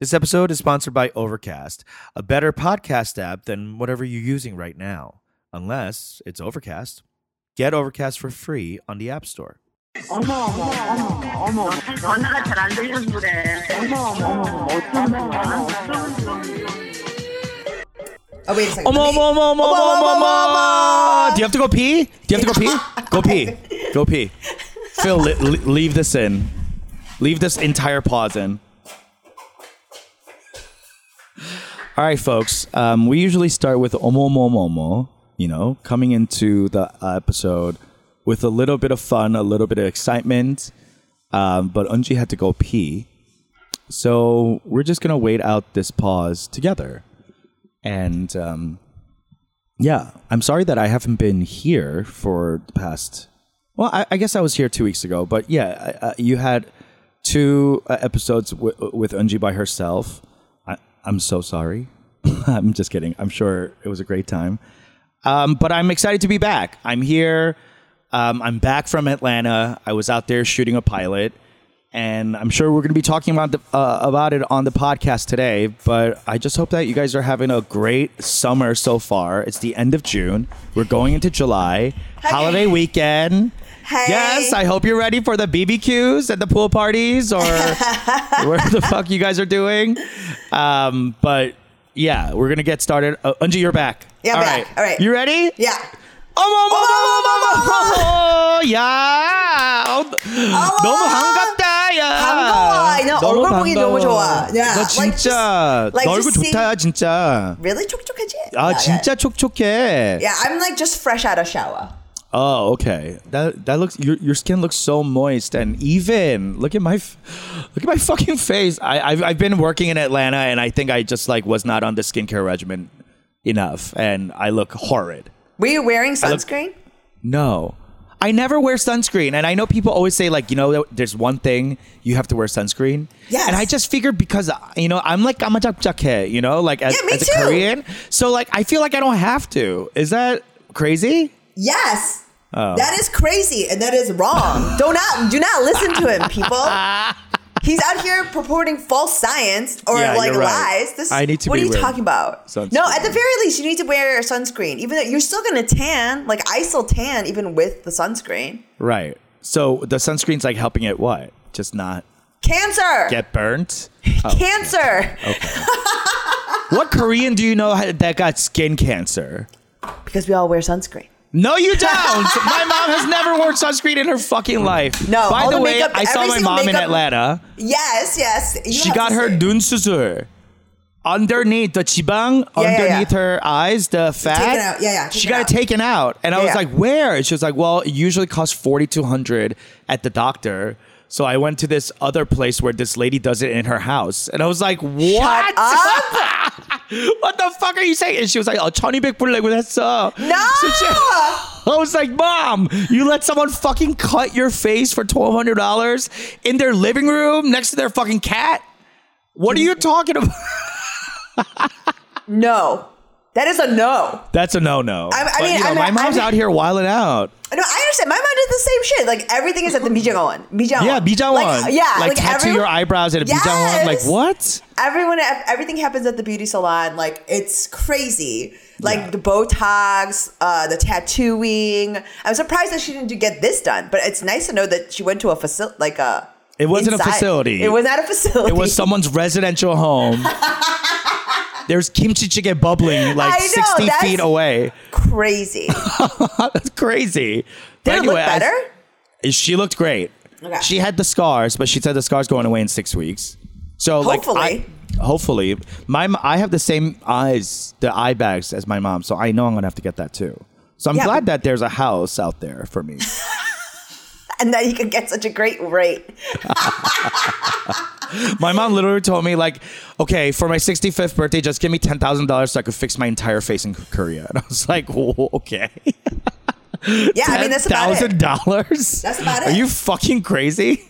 This episode is sponsored by Overcast, a better podcast app than whatever you're using right now, unless it's Overcast. Get Overcast for free on the App Store. 어머 어머 어머 어머 전화가 잘 안 들려서 그래. 어머 어머 어머 어떤 Oh wait a second. Omo, Let me- omo, omo, omo, Omo, omo, omo, omo. omo. Do you have to go pee? Do you have to go pee? Go pee. Go pee. Phil, li- li- leave this in. Leave this entire pause in. All right, folks. Um, we usually start with omo omo omo, omo, you know, coming into the episode with a little bit of fun, a little bit of excitement. Um, but Unji had to go pee. So we're just going to wait out this pause together. And um, yeah, I'm sorry that I haven't been here for the past. Well, I, I guess I was here two weeks ago, but yeah, you had two uh, episodes w- with Unji by herself. I'm so sorry. I'm just kidding. I'm sure it was a great time. Um, but I'm excited to be back. I'm here. Um, I'm back from Atlanta. I was out there shooting a pilot, and I'm sure we're going to be talking about the, uh, about it on the podcast today. But I just hope that you guys are having a great summer so far. It's the end of June. We're going into July, holiday weekend. Hey. Yes, I hope you're ready for the BBQs and the pool parties or where the fuck you guys are doing. Um, but yeah, we're gonna get started. Uh, Unji, you're back. Yeah, I'm All back. right. All right. You ready? Yeah. 어머 어머 어머 어머 어머 야 어, 너무 반갑다 야 반가워. I know. 너무 얼굴 보기 너무 좋아. Yeah, 너 like 진짜 just- like 너 얼굴 just see- 좋다 진짜 Really 촉촉하지? 아 Yeah, 진짜 촉촉해 Yeah. yeah, I'm like just fresh out of shower. Oh, okay. That that looks your your skin looks so moist and even. Look at my look at my fucking face. I I've I've been working in Atlanta and I think I just like was not on the skincare regimen enough and I look horrid. Were you wearing look- sunscreen? No. I never wear sunscreen and I know people always say like, you know, there's one thing you have to wear sunscreen. Yes. And I just figured because you know, I'm like I'm a you know, like as, Yeah, as a. Korean. So like I feel like I don't have to. Is that crazy? Yes. Oh. That is crazy and that is wrong. do not do not listen to him, people. He's out here purporting false science or Yeah, like right. lies. This I need to What are you talking about? sunscreen. No, at the very least, you need to wear sunscreen. Even though you're still gonna tan. Like I still tan even with the sunscreen. Right. So the sunscreen's like helping it what? Just not Cancer. get burnt? Oh. Cancer. what Korean do you know that got skin cancer? Because we all wear sunscreen. No, you don't. my mom has never worn sunscreen in her fucking life. No. By the, the way, makeup, I saw my mom makeup. in Atlanta. Yes, yes. She got her dunsuzur underneath the chibang, yeah, underneath yeah, yeah. her eyes, the fat. Yeah, yeah. She got it taken out, and I was like, "Where?" She was like, "Well, it usually costs forty two hundred at the doctor." So I went to this other place where this lady does it in her house, and I was like, "What? what the fuck are you saying?" And she was like, "Oh, 천이백불 내고 했어." No! So she- I was like, "Mom, you let someone fucking cut your face for twelve hundred dollars in their living room next to their fucking cat? What are you talking about?" No. That is a no. That's a no-no. I- I But, mean, you know, I'm my not- mom's I'm- out here wilding out. No, I understand. My mom did the same shit. Like everything is at the Mijawan. Mijawan. Yeah, Bijawan. Like, yeah, like, tattoo every- your eyebrows at a Bijawan. Like what? Everyone, everything happens at the beauty salon. Like it's crazy. Like Yeah. the Botox, uh, the tattooing. I'm surprised that she didn't do get this done, but it's nice to know that she went to a facility, like a. It wasn't a facility. It was not a facility. It was someone's residential home. There's kimchi chicken bubbling like know, 60 feet away. crazy. That's crazy. Did But it look anyway, I- better? she looked great. Okay. She had the scars, but she said the scars going away in six weeks. So like, Hopefully. I, hopefully, my I have the same eyes, the eye bags as my mom, so I know I'm gonna have to get that too. So I'm Yeah, glad but- that there's a house out there for me. and that you can get such a great rate. my mom literally told me like, okay, for my 65th birthday, just give me ten thousand dollars so I could fix my entire face in Korea. And I was like, "Whoa, okay, Yeah, I mean that's about thousand it. dollars. That's about it. Are you fucking crazy?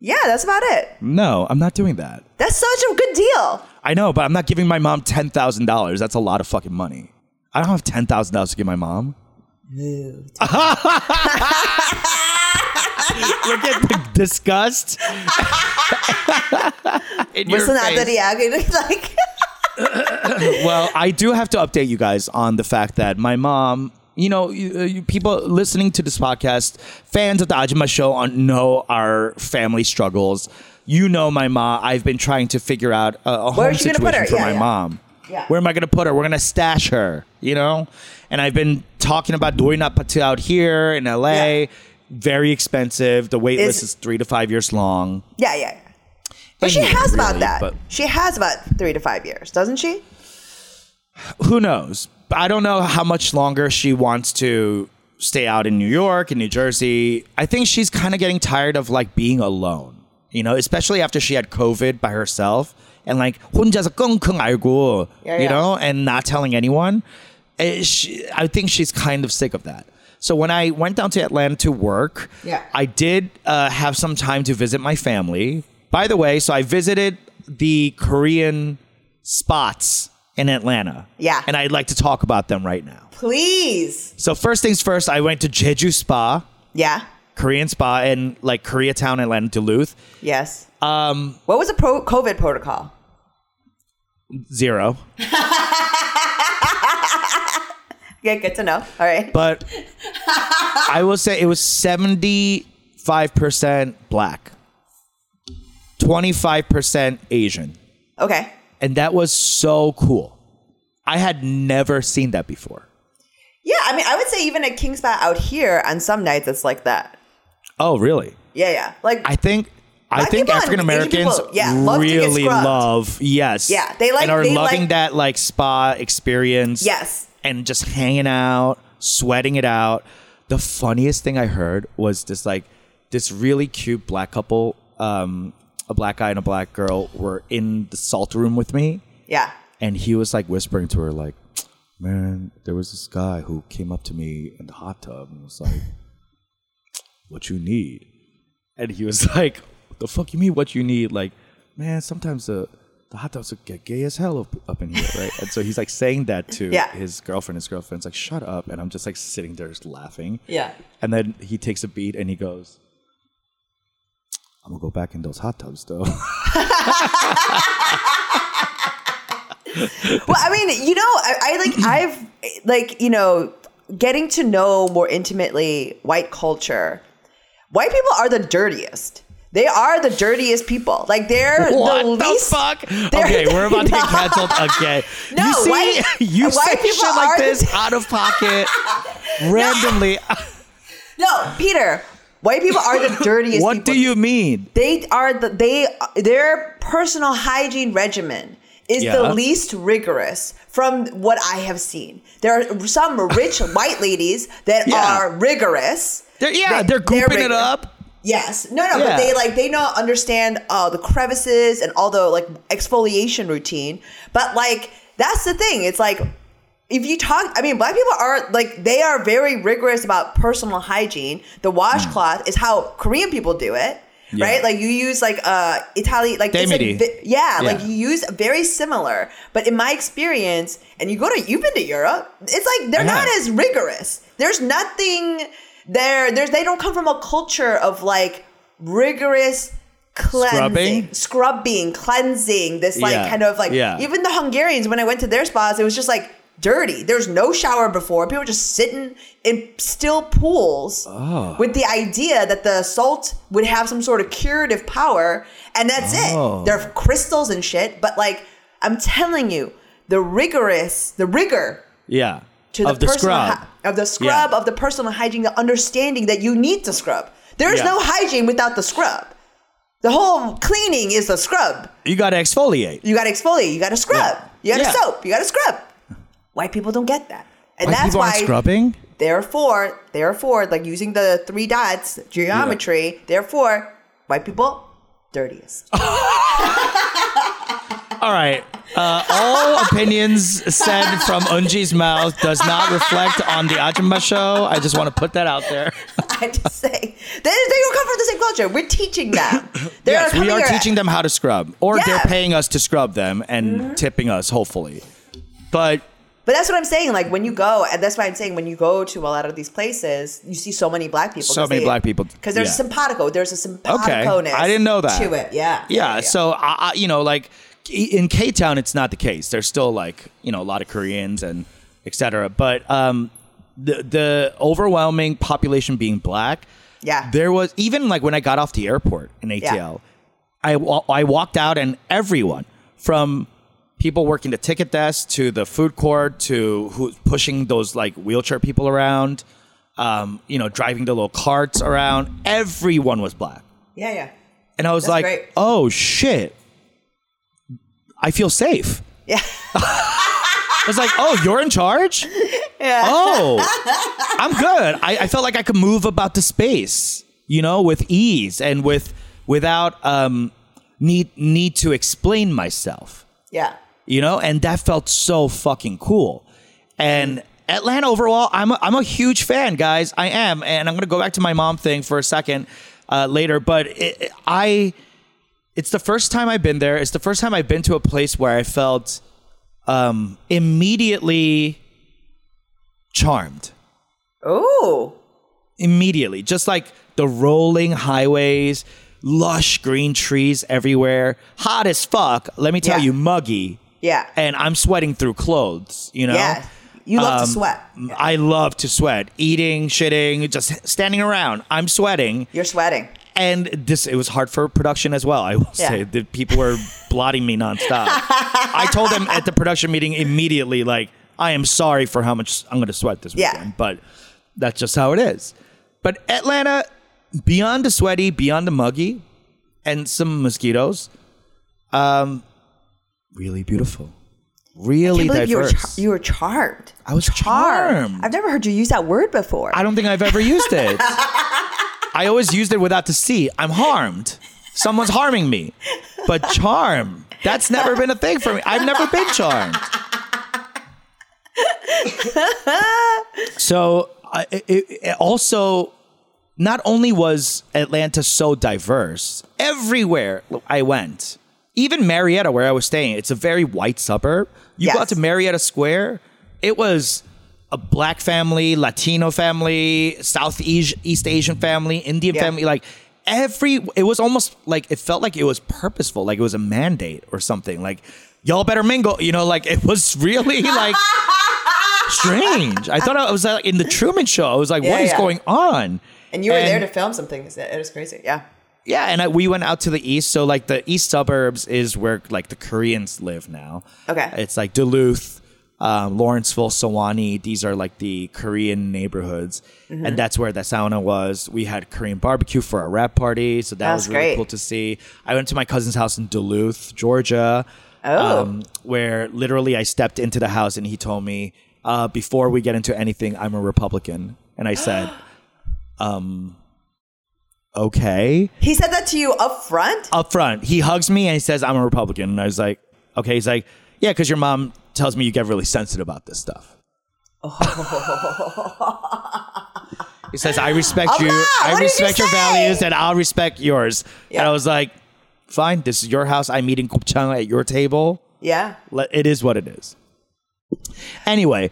Yeah, that's about it. No, I'm not doing that. That's such a good deal. I know, but I'm not giving my mom ten thousand dollars. That's a lot of fucking money. I don't have ten thousand dollars to give my mom. Look at the disgust. Listen, at the like. well, I do have to update you guys on the fact that my mom you know, you, uh, you, people listening to this podcast, fans of the Ajumma Show, on, know our family struggles. You know, my mom. I've been trying to figure out a, a home situation for yeah, my yeah. mom. Yeah. Where am I going to put her? We're going to stash her, you know. And I've been talking about doing up to out here in LA Yeah. Very expensive. The wait Is- list is three to five years long. yeah, yeah. yeah. But she Anyway, has about really, that. but- She has about three to five years, doesn't she? who knows? I don't know how much longer she wants to stay out in New York and New Jersey. I think she's kind of getting tired of like being alone, you know, especially after she had COVID by herself and like 혼자서 끙끙 앓고, Yeah, you yeah. know, and not telling anyone. Eh, she, I think she's kind of sick of that. So when I went down to Atlanta to work, Yeah. I did uh, have some time to visit my family. By the way, so I visited the Korean spots in Atlanta. Yeah. And I'd like to talk about them right now. Please. So first things first, I went to Jeju Spa, Yeah. Korean spa in like Koreatown, Atlanta, Duluth. Yes. Um. What was the pro- COVID protocol? Zero. Yeah, good to know. All right. But I will say it was 75% black, 25% Asian. Okay. And that was so cool. I had never seen that before. Yeah, I mean, I would say even at King Spa out here, on some nights it's like that. Oh, really? Yeah, yeah. Like, I think I think African Americans yeah, love really love yes. Yeah, they like- and are loving like- that like spa experience. Yes. And just hanging out, sweating it out. The funniest thing I heard was this like this really cute black couple, um, a black guy and a black girl were in the salt room with me yeah. and he was like whispering to her like man there was this guy who came up to me in the hot tub and was like what you need and he was like the fuck you mean what you need like man sometimes the the hot tubs get gay as hell up, up in here right and so he's like saying that to Yeah. his girlfriend his girlfriend's like shut up and i'm just like sitting there just laughing Yeah. and then he takes a beat and he goes i'm gonna go back in those hot tubs though Well, I mean, you know, I, I like I've like you know getting to know more intimately white culture. White people are the dirtiest. They are the dirtiest people. Like they're What the the, least. fuck? they're- Okay, we're about to get canceled again. No, you see, white- you white say people shit like are this the- out of pocket, randomly. No, Peter. White people are the dirtiest. what people. do you mean? They are the they their personal hygiene regimen is Yeah. the least rigorous from what I have seen. There are some rich white ladies that Yeah. are rigorous. They're, yeah, They- they're gooping it up. Yes. No, no, Yeah. but they like they don't understand uh the crevices and all the like exfoliation routine. But like that's the thing. It's like if you talk I mean black people are like they are very rigorous about personal hygiene. The washcloth is how Korean people do it. Yeah. Right? Like you use like uh Italian like like vi- yeah, like you use very similar. But in my experience, and you go to you've been to Europe, it's like they're not as rigorous. There's nothing there. There's they don't come from a culture of like rigorous cleansing, Scrubbing? scrubbing, cleansing. This like Yeah. kind of like Yeah. even the Hungarians when I went to their spas, it was just like dirty. There's no shower before. People were just sitting in still pools Oh. with the idea that the salt would have some sort of curative power, and that's Oh. it. They're crystals and shit. But like I'm telling you, the rigorous, the rigor Yeah, to the, of the personal scrub. hy- of the scrub Yeah. of the personal hygiene, the understanding that you need to scrub. There's Yeah. no hygiene without the scrub. The whole cleaning is the scrub. you got to exfoliate. You got to exfoliate. You got to scrub. Yeah. You got to soap. You got to scrub. White people don't get that, and White that's why. scrubbing. Therefore, therefore, like using the three dots geometry. Therefore, white people dirtiest. All right. Uh, all opinions said from Unji's mouth does not reflect on the Ajumma show. I just want to put that out there. I just say they, they don't come from the same culture. We're teaching them. They're yes, we are teaching them how to scrub, or they're Mm-hmm. paying us to scrub them and tipping us, hopefully. But But that's what I'm saying. Like when you go, and that's why I'm saying when you go to a lot of these places, you see so many black people. So many black people. Because there's Yeah. simpatico. There's a Okay, simpatico-ness I didn't know that. to it. Yeah. Yeah, so I, I, you know, like in K Town, it's not the case. There's still like you know a lot of Koreans and etc. But um, the the overwhelming population being black. Yeah. There was even like when I got off the airport in ATL, I I walked out and everyone from people working the ticket desk to the food court to who pushing those like wheelchair people around, um, you know, driving the little carts around. Everyone was black. yeah, yeah, And I was That's like, great. oh shit. I feel safe. yeah. I was like, oh, you're in charge? Yeah. Oh, I'm good. I, I felt like I could move about the space, you know, with ease and with without um need need to explain myself. Yeah. You know, and that felt so fucking cool. And Atlanta overall, I'm a, I'm a huge fan, guys. I am, and I'm gonna go back to my mom thing for a second uh, later. But it, I, it's the first time I've been there. It's the first time I've been to a place where I felt um, immediately charmed. Oh. Immediately, just like the rolling highways, lush green trees everywhere, hot as fuck. Let me tell Yeah. you, muggy. Yeah. And I'm sweating through clothes. You know. Yeah. You love Um, to sweat. I love to sweat. Eating, shitting, just standing around. I'm sweating. You're sweating. And this it was hard for production as well. I will Yeah. say that people were blotting me nonstop. I told them at the production meeting immediately, like, I am sorry for how much I'm going to sweat this Yeah. weekend, but that's just how it is. But Atlanta, beyond the sweaty, beyond the muggy, and some mosquitoes, um, really beautiful, really believe you were, diverse. char- you were charmed. I was charmed. I've never heard you use that word before. I don't think I've ever used it. I always used it without the C. I'm harmed. Someone's harming me. But charm, that's never been a thing for me. I've never been charmed. so I it, it also, not only was Atlanta so diverse, everywhere I went, even Marietta, where I was staying, it's a very white suburb. You go out to Marietta Square, it was a black family, Latino family, South East, Asian family, Indian Yeah. family, like every it was almost like it felt like it was purposeful, like it was a mandate or something. Like y'all better mingle, you know, like it was really like strange. I thought I was like in the Truman Show. I was like, Yeah, what is yeah. going on? and you were there to film some things. It was crazy. Yeah. Yeah, and I, we went out to the east. So like the east suburbs is where like the Koreans live now. Okay. it's like Duluth, um, Lawrenceville, Suwanee. These are like the Korean neighborhoods, Mm-hmm. and that's where the sauna was. We had Korean barbecue for our wrap party, so that That's was really great. cool to see. I went to my cousin's house in Duluth, Georgia. Oh. um, where literally I stepped into the house and he told me, uh, before we get into anything, I'm a Republican. And I said, um, okay. He said that to you up front? Up front, he hugs me and he says, I'm a Republican. And I was like, okay. He's like, yeah, because your mom tells me you get really sensitive about this stuff. he says, I respect you. Allah, I what did you respect your say? values and I'll respect yours. And I was like, fine, this is your house. I'm eating gopchang at your table. Yeah. It is what it is. Anyway,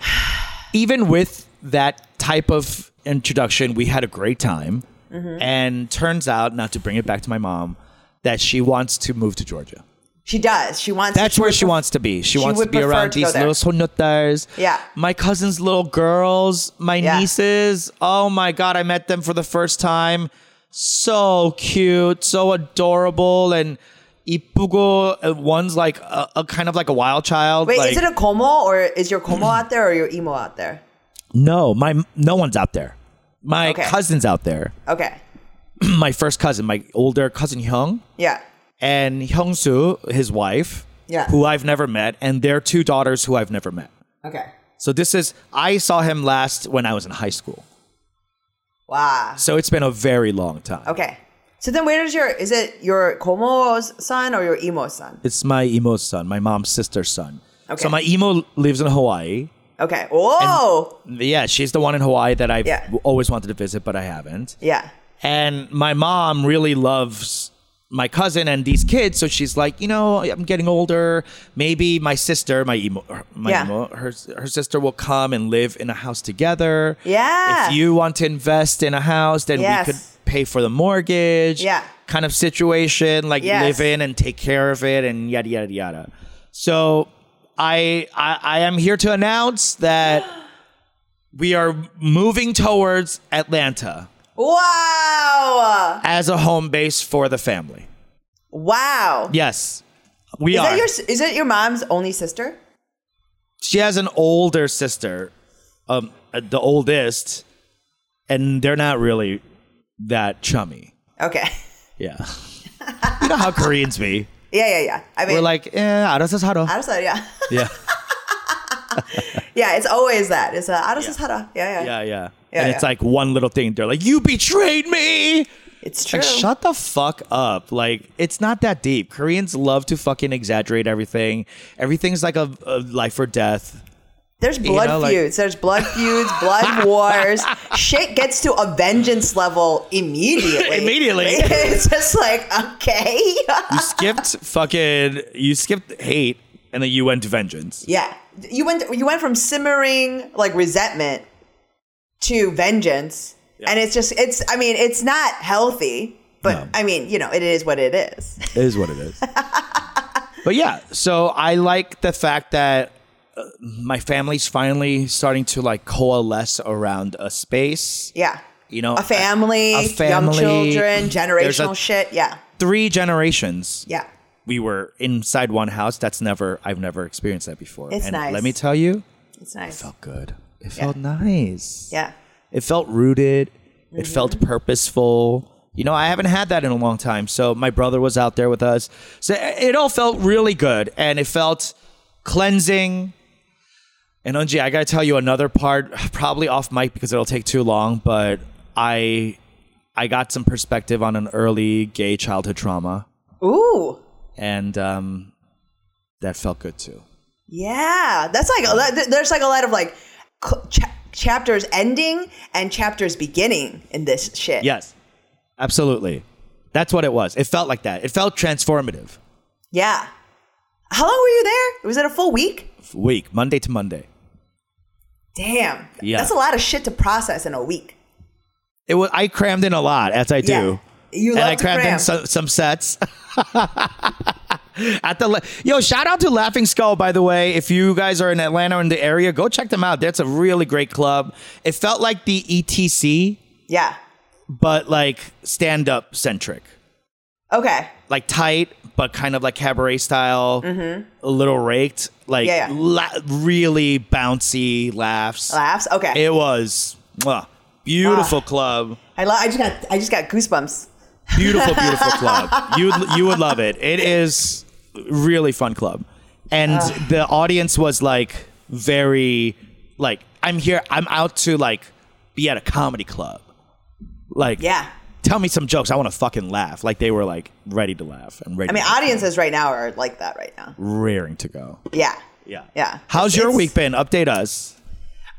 even with that type of introduction, we had a great time. Mm-hmm. And turns out, not to bring it back to my mom, that she wants to move to Georgia. She does. She wants to be. That's where she wants to be. She, She wants to be around to these little sonotars. Yeah. My cousin's little girls, my Yeah. nieces. Oh my God, I met them for the first time. So cute, so adorable, and ipugo. uh, One's like a, a kind of like a wild child. Wait, like, is it a como or is your como out there or your emo out there? No, my no one's out there. My Okay. cousin's out there. Okay. my first cousin, my older cousin Hyung, Yeah. And Hyungsu, his wife, Yeah. who I've never met, and their two daughters who I've never met. Okay. So this is I saw him last when I was in high school. Wow. So it's been a very long time. Okay. So then where does your is it your Komo's son or your emo son? It's my emo son, my mom's sister's son. Okay. So my emo lives in Hawaii. Okay. Whoa. Yeah, she's the one in Hawaii that I've Yeah. always wanted to visit, but I haven't. yeah. And my mom really loves my cousin and these kids. So she's like, you know, I'm getting older. Maybe my sister, my emo, my Yeah. emo, her her sister will come and live in a house together. Yeah. If you want to invest in a house, then Yes. we could pay for the mortgage. Yeah. Kind of situation, like Yes. live in and take care of it, and yada yada yada. So I I, I am here to announce that we are moving towards Atlanta Wow. as a home base for the family. Wow. Yes, we Is are. that your is it your mom's only sister? she has an older sister, um, uh, the oldest, and they're not really that chummy. Okay. Yeah, you know how Koreans be. Yeah, yeah, yeah. I mean, We're like, eh, 알아서 살아. I just said, yeah. Yeah, yeah, it's always that. It's a 알아서 살아. Yeah, yeah. yeah, yeah. Yeah, and it's yeah. like one little thing. They're like, you betrayed me. It's true. Like, shut the fuck up. Like, it's not that deep. Koreans love to fucking exaggerate everything. Everything's like a, a life or death. There's blood know, like- feuds. There's blood feuds, blood wars. Shit gets to a vengeance level immediately. Immediately. it's just like, okay. You skipped fucking, you skipped hate, and then you went to vengeance. yeah. You went you went from simmering like resentment to vengeance. And it's just it's I mean, it's not healthy, but No. I mean, you know, it is what it is. It is what it is. but yeah, so I like the fact that uh, my family's finally starting to like coalesce around a space. Yeah. You know, A family, a young family. children, generational a- shit. Yeah. three generations. Yeah. We were inside one house. That's never I've never experienced that before. It's and nice. let me tell you, It's nice. It felt good. It felt nice. Yeah. It felt rooted. It Mm-hmm. felt purposeful. You know, I haven't had that in a long time. So my brother was out there with us. So it all felt really good and it felt cleansing. And Unji, I got to tell you another part, probably off mic because it'll take too long, but I I got some perspective on an early gay childhood trauma Ooh. and um that felt good too. Yeah, that's like a there's like a lot of like cha- chapters ending and chapters beginning in this shit. Yes. Absolutely. That's what it was. It felt like that. It felt transformative. Yeah. How long were you there? Was it a full week? Week, Monday to Monday. Damn. Yeah. That's a lot of shit to process in a week. It was. I crammed in a lot, as I do. Yeah. You and I crammed cram. in some, some sets. At the la- yo, shout out to Laughing Skull, by the way. If you guys are in Atlanta or in the area, go check them out. That's a really great club. It felt like the ETC, Yeah. but like stand up centric, Okay. like tight, but kind of like cabaret style, a little raked, like Mm-hmm. Yeah, yeah. La- really bouncy laughs. Laughs. Okay. It was mwah, beautiful club. I lo- I just got I just got goosebumps. beautiful, beautiful club. You you would love it. It is really fun club, and the audience was like very like I'm here. I'm out to like be at a comedy club. Like Yeah. tell me some jokes. I want to fucking laugh. Like they were like ready to laugh and ready. I mean, audiences right now are like that right now. Rearing to go. Yeah. Yeah, Yeah. How's It's- your week been? Update us.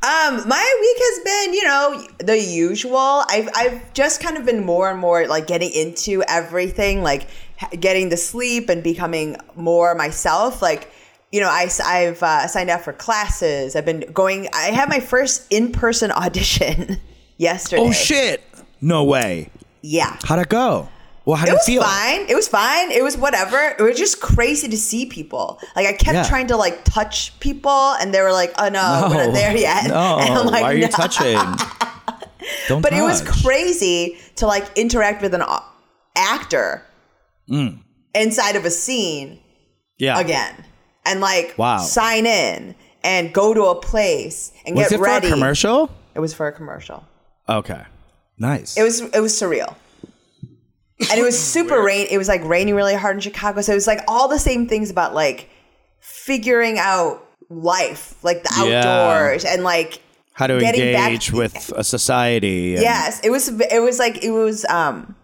Um, my week has been, you know, the usual. I've I've just kind of been more and more like getting into everything, like getting the sleep and becoming more myself. Like, you know, I i've uh, signed up for classes. I've been going. I had my first in person audition yesterday. Oh shit! No way. Yeah. How'd it go? Well, how It did it was feel? fine. It was fine. It was whatever. It was just crazy to see people. Like I kept Yeah. trying to like touch people, and they were like, "Oh no, we're not there yet." No, And I'm like, why are you "No." touching? Don't But it was crazy to like interact with an actor Mm. inside of a scene Yeah. again, and like Wow. sign in and go to a place and Was get it for ready. a commercial? It was for a commercial. Okay. Nice. It was it was surreal. And it was super rain. It was like raining really hard in Chicago. So it was like all the same things about like figuring out life, like the Yeah. outdoors and like how to getting back- engage with a society. and- yes, it was it was like it was um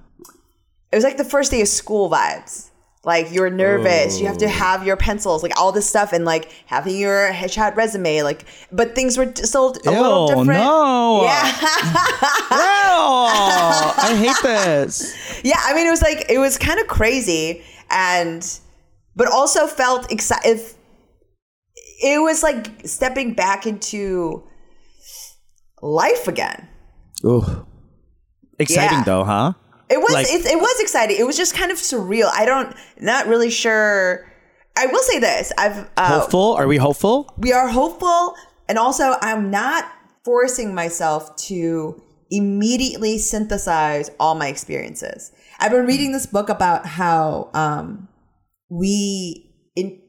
it was like the first day of school vibes. Like you're nervous, you have to Oh. have your pencils, like all this stuff, and like having your headshot resume, like. But things were still a little different. no. Yeah. Oh, I hate this. yeah i mean it was like it was kind of crazy and but also felt excited it was like stepping back into life again Ooh. Exciting Yeah. though, huh? It was Like- it, it was exciting. It was just kind of surreal. I don't not really sure. I will say this. I've uh, Hopeful? Are we hopeful? we are hopeful. And also i'm not forcing myself to immediately synthesize all my experiences. I've been reading this book about how um, we in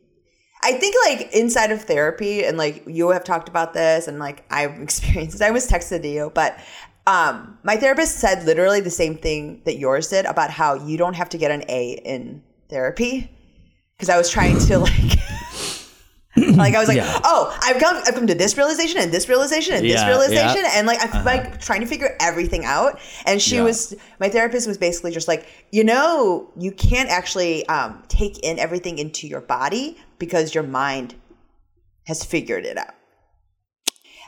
i think like inside of therapy and like you have talked about this and like i've experienced this. I was texted to you but um, my therapist said literally the same thing that yours did about how you don't have to get an a in therapy because i was trying to like like I was like, Yeah. oh, I've come, I've come to this realization and this realization and this realization, yeah. and like I'm like trying to figure everything out. And she Yeah. was, my therapist was basically just like, you know, you can't actually um, take in everything into your body because your mind has figured it out.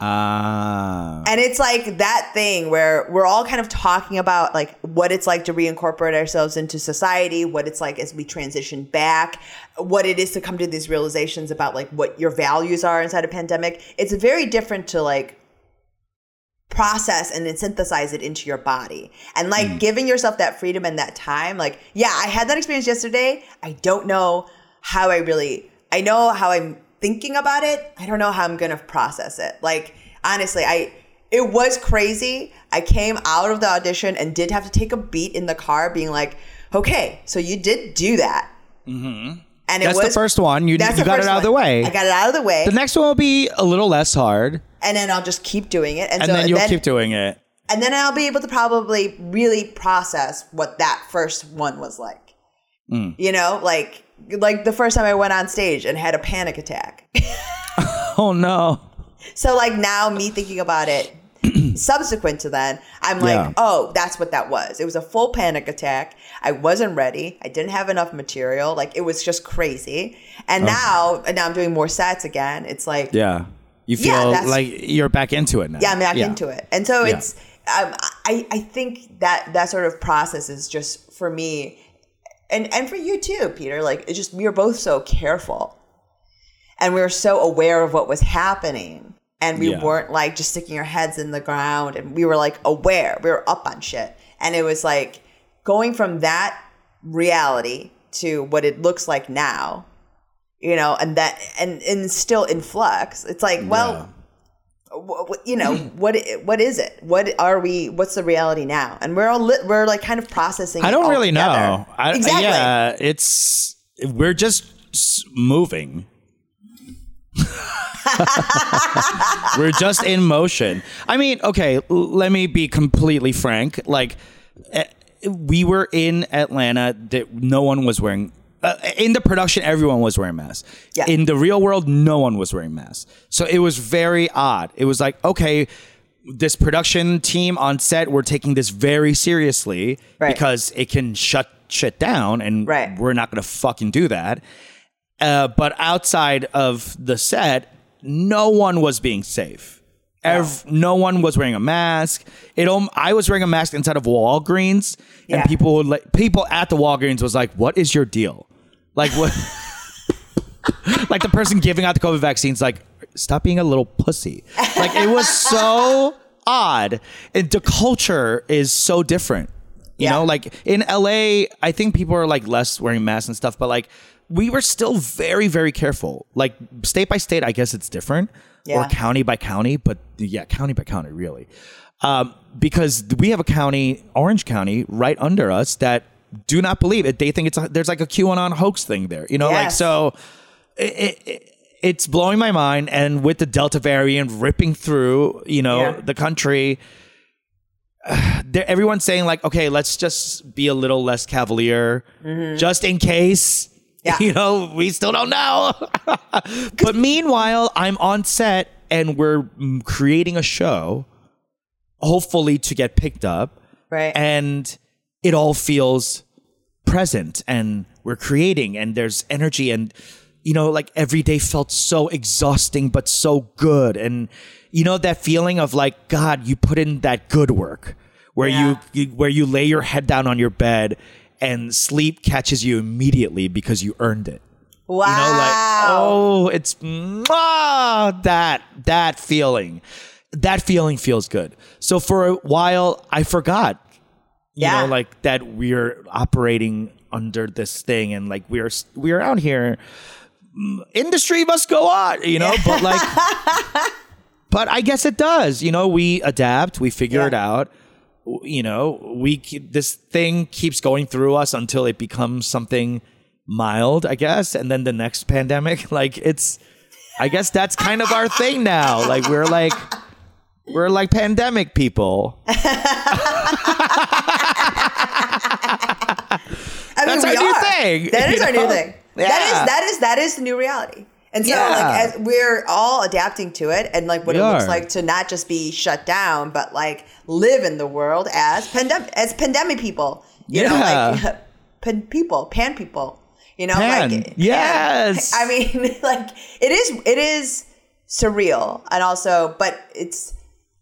Ah. And it's like that thing where we're all kind of talking about like what it's like to reincorporate ourselves into society, what it's like as we transition back, what it is to come to these realizations about like what your values are inside a pandemic. It's very different to like process and then synthesize it into your body. And like giving yourself that freedom and that time, like, yeah, I had that experience yesterday. I don't know how I really I know how I'm thinking about it. I don't know how I'm gonna process it. Like, honestly, I it was crazy. I came out of the audition and did have to take a beat in the car, being like, okay, so you did do that. Mm-hmm. And it That's was the first one. You, you got it out of the way. I got it out of the way. the next one will be a little less hard, and then I'll just keep doing it. And, and so then you'll keep doing it. and then I'll be able to probably really process what that first one was like. Mm. You know, like like the first time I went on stage and had a panic attack. Oh no. so like now me thinking about it subsequent to then, I'm like, Yeah. oh, that's what that was. It was a full panic attack. I wasn't ready. I didn't have enough material. Like it was just crazy. And now and now I'm doing more sets again. It's like Yeah. You feel that's- like you're back into it now. yeah, I'm back into it. And so Yeah. it's um, I I think that that sort of process is just for me and and for you too, Peter. Like it's just we were both so careful, and we were so aware of what was happening, and we Yeah. weren't like just sticking our heads in the ground, and we were like aware. We were up on shit, and it was like going from that reality to what it looks like now. You know, and that and and still in flux. It's like, well, wh- you know what what is it what are we what's the reality now and we're all li- we're like kind of processing I don't all really together. know. I, exactly Yeah, it's we're just moving. we're just in motion. I mean, okay, let me be completely frank. Like, eh, we were in Atlanta. That no one was wearing. Uh, in the production, everyone was wearing masks. Yeah. In the real world, no one was wearing masks. So it was very odd. It was like, okay, this production team on set, we're taking this very seriously Right. because it can shut shit down, and Right. we're not going to fucking do that. Uh, but outside of the set, no one was being safe. No one was wearing a mask. It. I was wearing a mask inside of Walgreens, and people would like people at the Walgreens was like, "What is your deal?" Like what? like the person giving out the COVID vaccines, like, stop being a little pussy. Like it was so odd. And the culture is so different. You Yeah. know, like in LA, I think people are like less wearing masks and stuff, but like we were still very, very careful. Like state by state, I guess it's different. Or county by county, but yeah, county by county, really. Um, because we have a county, Orange County, right under us that do not believe it. They think it's a, there's like a QAnon hoax thing there. You know, like so it, it, it- it's blowing my mind. And with the Delta variant ripping through, you know, Yeah. the country, there, everyone's saying like, okay, let's just be a little less cavalier, just in case. Yeah. You know, we still don't know. but meanwhile, I'm on set and we're mm, creating a show, hopefully to get picked up right and it all feels present and we're creating and there's energy and you know like every day felt so exhausting but so good and you know that feeling of like god you put in that good work where Yeah. you, you where you lay your head down on your bed and sleep catches you immediately because you earned it Wow. you know like oh it's mwah, that that feeling that feeling feels good so for a while i forgot you Yeah. know like that we're operating under this thing and like we're we're out here mm, industry must go on you know but like but i guess it does you know we adapt we figure Yeah. it out you know we this thing keeps going through us until it becomes something mild i guess and then the next pandemic like it's i guess that's kind of our thing now like we're like we're like pandemic people I mean, That's our new thing, That is our new thing. That Yeah. is that is that is the new reality. And so, Yeah. like, as we're all adapting to it, and like what We it looks like to not just be shut down, but like live in the world as pandemic as pandemic people. You know, like pan people, pan people. You know, Pan. like Yes. I mean, like it is it is surreal, and also, but it's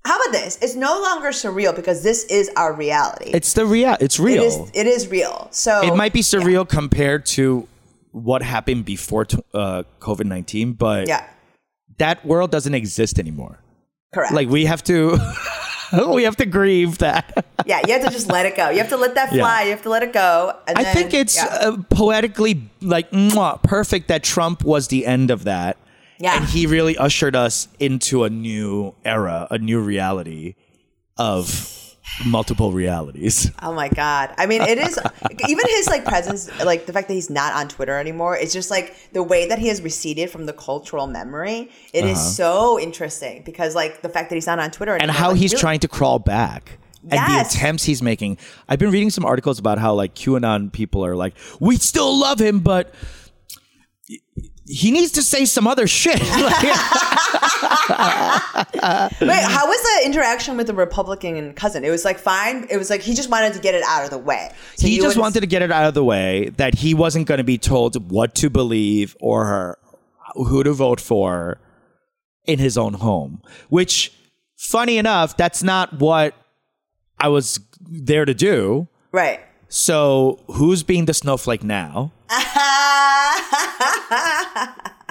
how about this? It's no longer surreal because this is our reality. it's the real it's real It is it is real. So it might be surreal compared to what happened before t- uh, COVID nineteen, but Yeah, that world doesn't exist anymore. correct. Like we have to, we have to grieve that. Yeah, you have to just let it go. You have to let that fly. Yeah. You have to let it go. And I then- think it's yeah. uh, poetically like mwah, perfect that Trump was the end of that. Yeah. and he really ushered us into a new era, a new reality of multiple realities. oh my god. I mean, it is even his like presence, like the fact that he's not on Twitter anymore. It's just like the way that he has receded from the cultural memory. It is so interesting because like the fact that he's not on Twitter Uh-huh. and how like, he's really- trying to crawl back and the attempts he's making. I've been reading some articles about how like QAnon people are like, we still love him, but he needs to say some other shit. Wait, how was the interaction with the Republican cousin? It was like fine. It was like he just wanted to get it out of the way. So he just wanted to get it out of the way that he wasn't going to be told what to believe or who to vote for in his own home. Which, funny enough, that's not what I was there to do. right. So, who's being the snowflake now?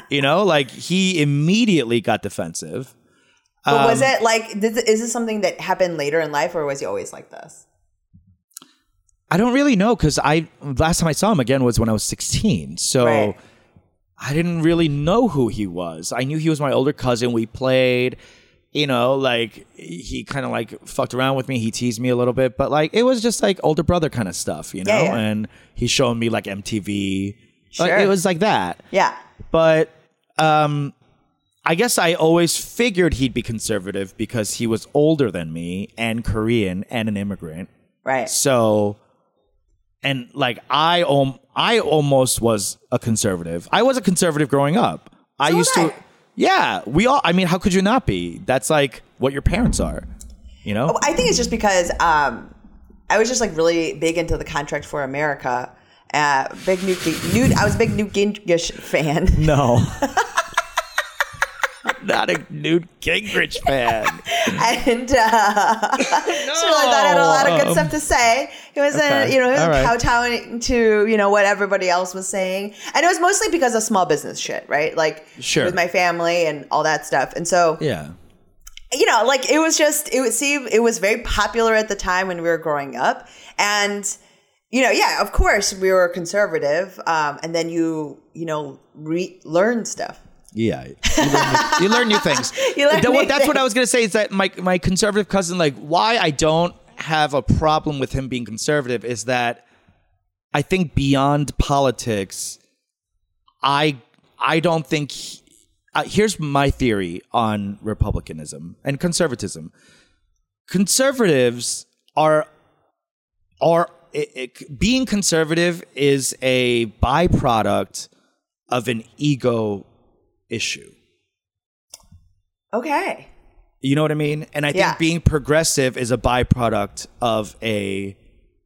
You know, like he immediately got defensive. But was Um, it like did, is this something that happened later in life, or was he always like this? I don't really know because I last time I saw him again was when I was 16. So Right. I didn't really know who he was. I knew he was my older cousin. We played, you know, like he kind of like fucked around with me. He teased me a little bit, but like it was just like older brother kind of stuff, you know. Yeah, yeah. And he's showing me like MTV. Like, Sure. it was like that. Yeah. But um, I guess I always figured he'd be conservative because he was older than me and Korean and an immigrant. Right. So, and like I, om- I almost was a conservative. I was a conservative growing up. I used to. Yeah, we all. I mean, how could you not be? That's like what your parents are. You know. I think it's just because um, I was just like really big into the Contract for America. Uh, big Newt, Newt. I was a big Newt Gingrich fan. no. not a Newt Gingrich fan. and uh, so I thought I had a lot of good stuff to say. He was, Okay. you know, he was right. kowtowing to you know what everybody else was saying, and it was mostly because of small business shit, right? Like Sure. with my family and all that stuff. And so Yeah. you know, like it was just it would seem it was very popular at the time when we were growing up, and you know, yeah, of course we were conservative, um, and then you you know re- learn stuff. Yeah, you learn new, you learn new things. Learn That- new that's what I was gonna say. Is that my my conservative cousin? Like, why I don't have a problem with him being conservative is that I think beyond politics, I I don't think. he- uh, here's my theory on republicanism and conservatism. Conservatives are are it, it- being conservative is a byproduct of an ego issue. Okay, You know what I mean? And I think Yeah. being progressive is a byproduct of a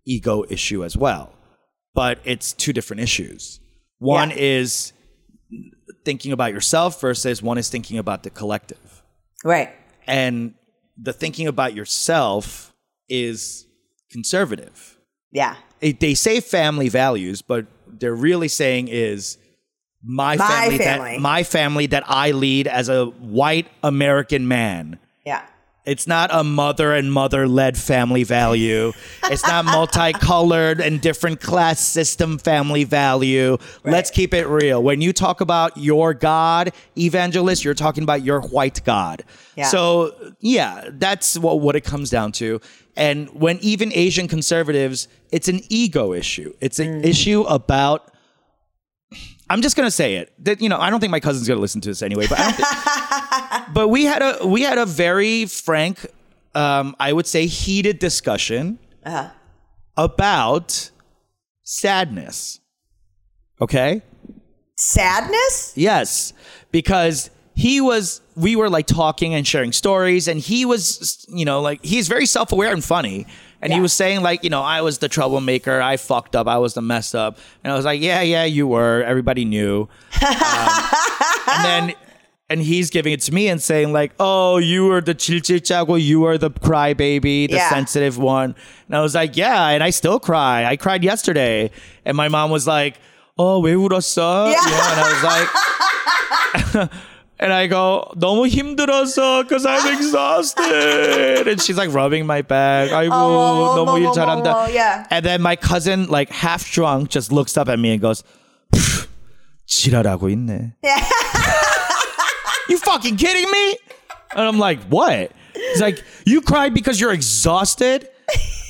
ego issue as well. but it's two different issues. One Yeah. is thinking about yourself versus one is thinking about the collective. Right. And the thinking about yourself is conservative. Yeah. It- they say family values, but they're really saying is my, My family, family. that my family that I lead as a white American man. Yeah. It's not a mother and mother led family value. It's not multicolored and different class system family value. Let's keep it real. When you talk about your God, evangelist, you're talking about your white God. Yeah. So, yeah, that's what, what it comes down to. And when even Asian conservatives, it's an ego issue. It's an mm. issue about I'm just gonna say it. That you know, I don't think my cousin's gonna listen to this anyway. But I don't think, but we had a we had a very frank, um, I would say heated discussion Uh-huh. about sadness. Okay. Sadness? Yes, because he was. We were like talking and sharing stories, and he was, you know, like he's very self aware and funny. And he Yeah. was saying like, you know, I was the troublemaker. I fucked up. I was the messed up. And I was like, yeah, yeah, you were. Everybody knew. Um, and then. And he's giving it to me and saying like, "Oh, you were the chilchilchago, you were the crybaby, the Yeah. sensitive one." And I was like, "Yeah," and I still cry. I cried yesterday, and my mom was like, "Oh, 왜 울었어?" Yeah. You know, and I was like, and I go, 너무 힘들었어, because I'm exhausted. and she's like rubbing my back. 아이고, 어머, 너무 일 어머, 잘한다. 어머, yeah. And then my cousin, like half drunk, just looks up at me and goes, "pff, 지랄하고 있네. you fucking kidding me? And I'm like, what? He's like, you cried because you're exhausted?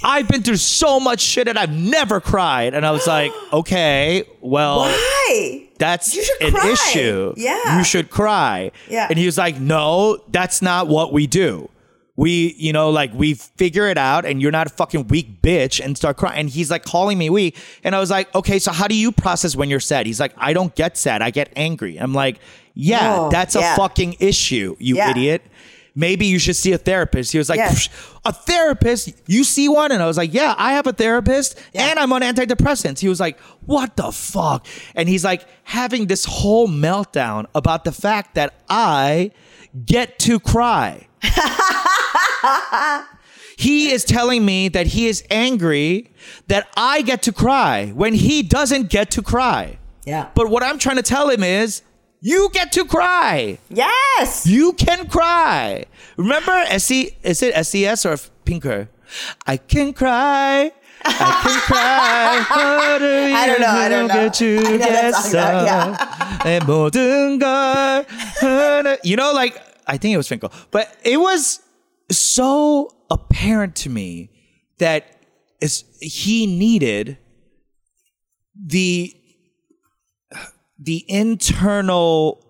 I've been through so much shit and I've never cried. And I was like, okay, well, Why? That's an cry. issue. Yeah. You should cry. Yeah. And he was like, no, that's not what we do. We, you know, like we figure it out and you're not a fucking weak bitch and start crying. And he's like calling me weak. And I was like, okay, so how do you process when you're sad? He's like, I don't get sad. I get angry. I'm like, yeah, Oh, that's a fucking issue, you Yeah. idiot. Maybe you should see a therapist. He was like. "Psh, a therapist? You see one? And I was like, yeah, I have a therapist Yeah. and I'm on antidepressants. He was like, what the fuck? And he's like having this whole meltdown about the fact that I get to cry. he is telling me that he is angry that I get to cry when he doesn't get to cry. Yeah. But what I'm trying to tell him is, you get to cry. Yes. You can cry. Remember, SC, is it SES or Pinker? I can cry. I can cry I don't know. I don't know. 주겠어. Yeah. 내 모든 You know, like I think it was Finkel, but it was so apparent to me that he needed the the internal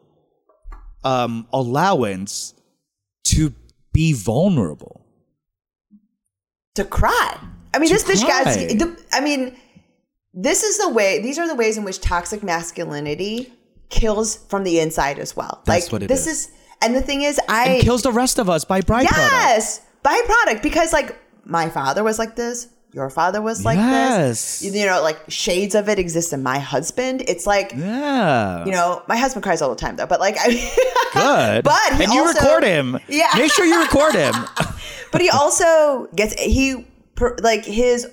um, allowance to be vulnerable. to cry. I mean, To this this cry. guy's. The, I mean, this is the way. These are the ways in which toxic masculinity kills from the inside as well. That's like what it this is. is. And the thing is, I And kills the rest of us by byproduct. yes byproduct because like my father was like this. Your father was like Yes. this. You know, like shades of it exist in my husband. It's like Yeah. you know, my husband cries all the time though. But like, I Good. But he and you also- record him. Yeah. Make sure you record him. but he also gets he like his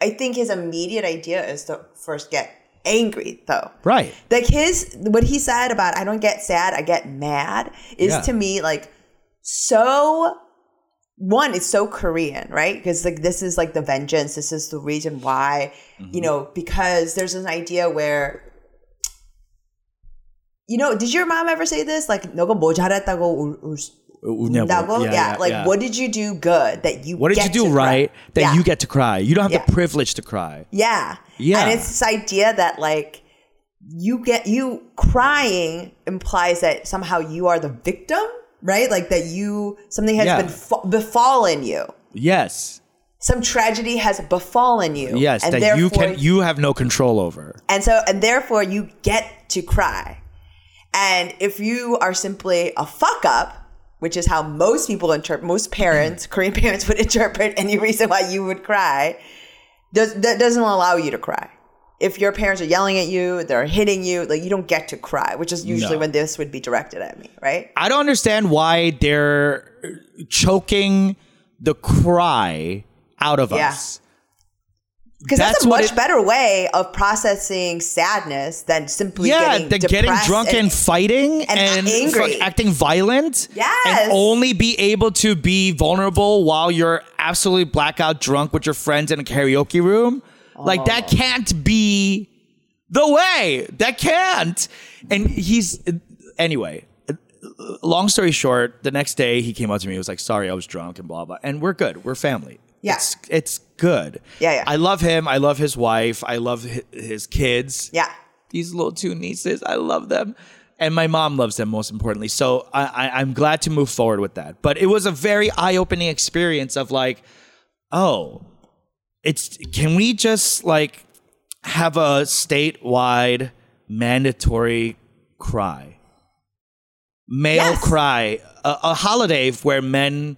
i think his immediate idea is to first get angry though right. like his what he said about i don't get sad i get mad is Yeah. to me like so one it's so korean right because like this is like the vengeance this is the reason why Mm-hmm. you know because there's an idea where you know did your mom ever say this like 너가 뭐 잘했다고 울, 울, 우냐고. 운다고? Yeah, Yeah, yeah, like yeah. what did you do good that you What did you get do to cry? right that yeah. you get to cry? You don't have Yeah. the privilege to cry. yeah Yeah. and it's this idea that like you get you crying implies that somehow you are the victim right like that you something has Yeah. been fa- befallen you Yes. some tragedy has befallen you Yes. and that you can you have no control over. and so and therefore you get to cry and if you are simply a fuck up which is how most people interpret most parents korean parents would interpret any reason why you would cry does, that doesn't allow you to cry if your parents are yelling at you, they're hitting you, like you don't get to cry, which is usually No. when this would be directed at me, right? I don't understand why they're uh, choking the cry out of Yeah. us. Because that's, That's a much it- better way of processing sadness than simply Yeah, getting they're getting drunk and, fighting and and, angry. acting violent. Yes. And only be able to be vulnerable while you're absolutely blackout drunk with your friends in a karaoke room. Like that can't be the way. That can't. And he's anyway. Long story short, the next day he came up to me. He was like, "Sorry, I was drunk and blah blah." And we're good. We're family. Yeah. It's it's good. Yeah, yeah. I love him. I love his wife. I love his kids yeah. these little two nieces. I love them. And my mom loves them most importantly. So I, I, I'm glad to move forward with that. But it was a very eye opening experience of like, oh, it's can we just like have a statewide mandatory cry? Male Yes. cry, a, a holiday where men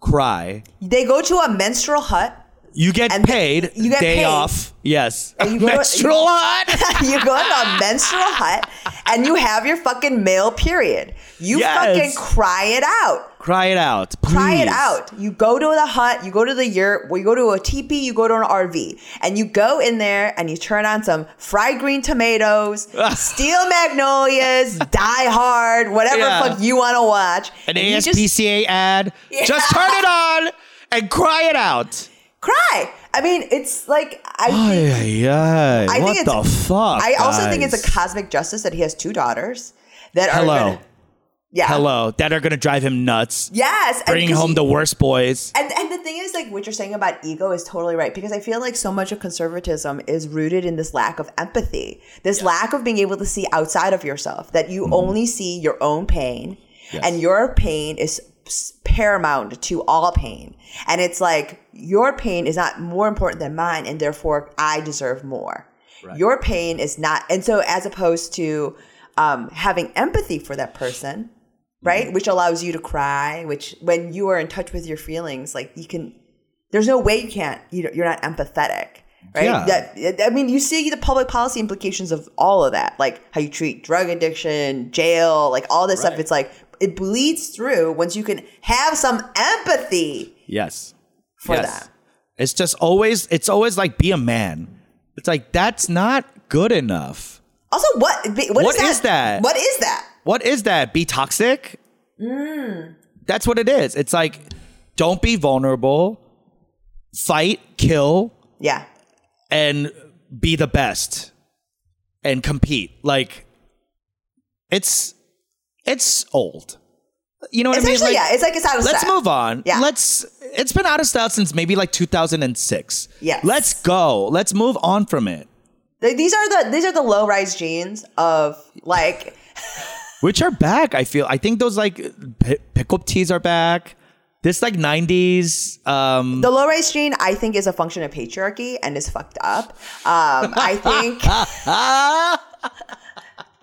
cry. They go to a menstrual hut. You get And paid, you get day paid. off. Yes. you go to- menstrual hut. you go to a menstrual hut and you have your fucking male period. You Yes. fucking cry it out. Cry it out. Cry it out. You go to the hut, you go to the yurt, you go to a teepee, you go to an RV, and you go in there and you turn on some fried green tomatoes, steel magnolias, die hard, whatever Yeah. fuck you want to watch. An and you just ASPCA ad. Just turn it on and cry it out. cry. I mean, it's like I think ay, ay. I what think the it's- fuck? I also think it's a cosmic justice that he has two daughters that are hello, gonna, yeah. hello, that are gonna drive him nuts. Yes. Bringing home he- the worst boys. And and the thing is, like what you're saying about ego is totally right because I feel like so much of conservatism is rooted in this lack of empathy, this lack of being able to see outside of yourself, that you only see your own pain, and your pain is paramount to all pain, and it's like your pain is not more important than mine, and therefore I deserve more. Your pain is not, and so as opposed to um, having empathy for that person, right mm-hmm. which allows you to cry which when you are in touch with your feelings like you can there's no way you can't you're not empathetic right Yeah. that i mean you see the public policy implications of all of that like how you treat drug addiction jail like all this stuff it's like it bleeds through once you can have some empathy Yes, for yes. that It's just always. It's always like be a man. It's like that's not good enough. also what what, What is, is that? what is that What is that? Be toxic? Mm. That's what it is. It's like don't be vulnerable. Fight, kill, yeah and be the best and compete. Like it's it's old. You know what I mean? Like, yeah it's like it's out of style. let's move on. Yeah. Let's it's been out of style since maybe like 2006. Yeah. Let's go. Let's move on from it. These are the these are the low rise jeans of like Which are back, I feel. I think those like p- pickup tees are back. This like 90s um The low rise jean, I think, is a function of patriarchy and is fucked up. Um, I think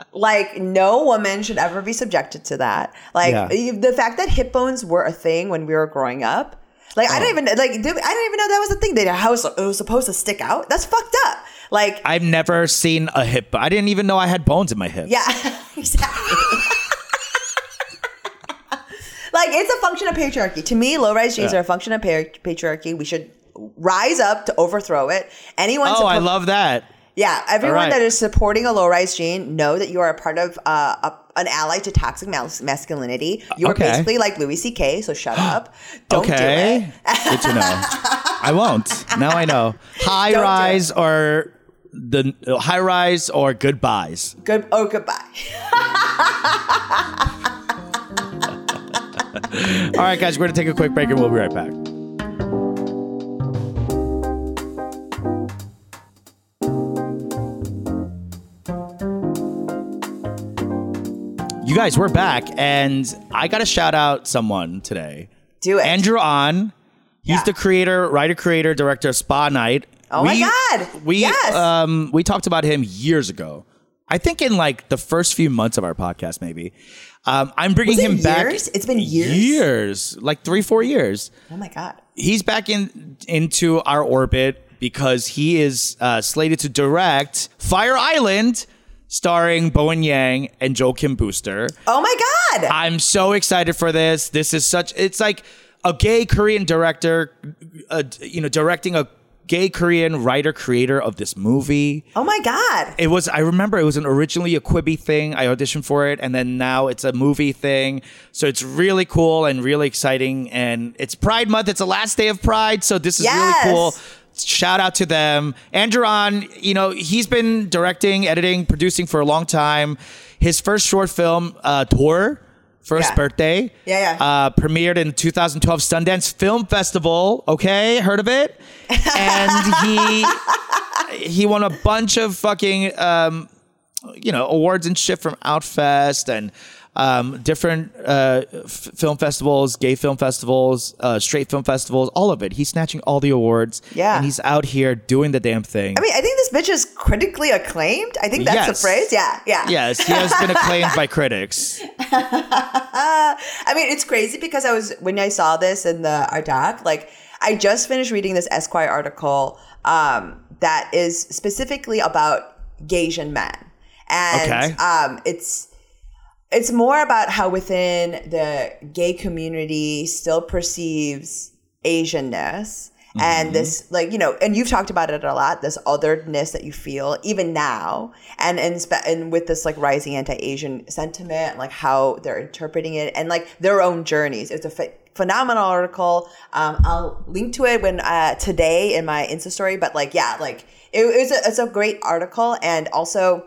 like no woman should ever be subjected to that. Like Yeah. the fact that hip bones were a thing when we were growing up. Like I Oh. didn't even like I didn't even know that was a thing. That how it was supposed to stick out. That's fucked up. Like I've never seen a hip. I didn't even know I had bones in my hips. yeah, exactly. like it's a function of patriarchy. To me, low rise jeans Yeah. are a function of pa- patriarchy. We should rise up to overthrow it. Anyone Oh, I love that. Yeah, everyone right. that is supporting a low rise jean, know that you are a part of uh, a, an ally to toxic mas- masculinity. You are Okay. basically like Louis C.K., so shut up. Don't okay. do it. Good to know. I won't. Now I know. High Don't rise or the uh, high rise or goodbyes. Good. Oh, goodbye. All right, guys, we're gonna take a quick break and we'll be right back. You guys, we're back, and I gotta shout out someone today. Do it. Andrew Ahn. He's Yeah. the creator, writer, creator, director of Spa Night. Oh my God. We Yes. um we talked about him years ago. I think in like the first few months of our podcast, maybe. Um, I'm bringing him back. years? It's been years? Years, like three, four years. Oh my god. He's back in into our orbit because he is uh, slated to direct Fire Island, starring Bowen Yang and Joel Kim Booster. Oh my god! I'm so excited for this. This is such. It's like a gay Korean director, uh, you know, directing a gay Korean writer creator of this movie. oh my god! It was. I remember it was an originally a Quibi thing. I auditioned for it, and then now it's a movie thing. So it's really cool and really exciting. And it's Pride Month. It's the last day of Pride, so this is Yes. really cool. Shout out to them. Andrew you know, he's been directing, editing, producing for a long time. His first short film, uh, Dol, First Yeah. Birthday, Yeah, yeah. Uh, premiered in 2012 Sundance Film Festival. Okay, heard of it? And he he won a bunch of fucking um, you know awards and shit from Outfest and um, different uh, f- film festivals, gay film festivals, uh, straight film festivals, all of it. He's snatching all the awards. Yeah. and he's out here doing the damn thing. I mean, I think this bitch is critically acclaimed. I think that's Yes. the phrase. Yeah, yeah. yes, he has been acclaimed by critics. I mean, it's crazy because I was when I saw this in the our doc, like I just finished reading this Esquire article um, that is specifically about Gaysian men, and Okay. um, it's it's more about how within the gay community still perceives Asianness. And this, like you know, and you've talked about it a lot. This otherness that you feel even now, and and and with this like rising anti-Asian sentiment, like how they're interpreting it, and like their own journeys. It's a ph- phenomenal article. Um, I'll link to it when uh, today in my Insta story. But like, yeah, like it, was a it's a great article, and also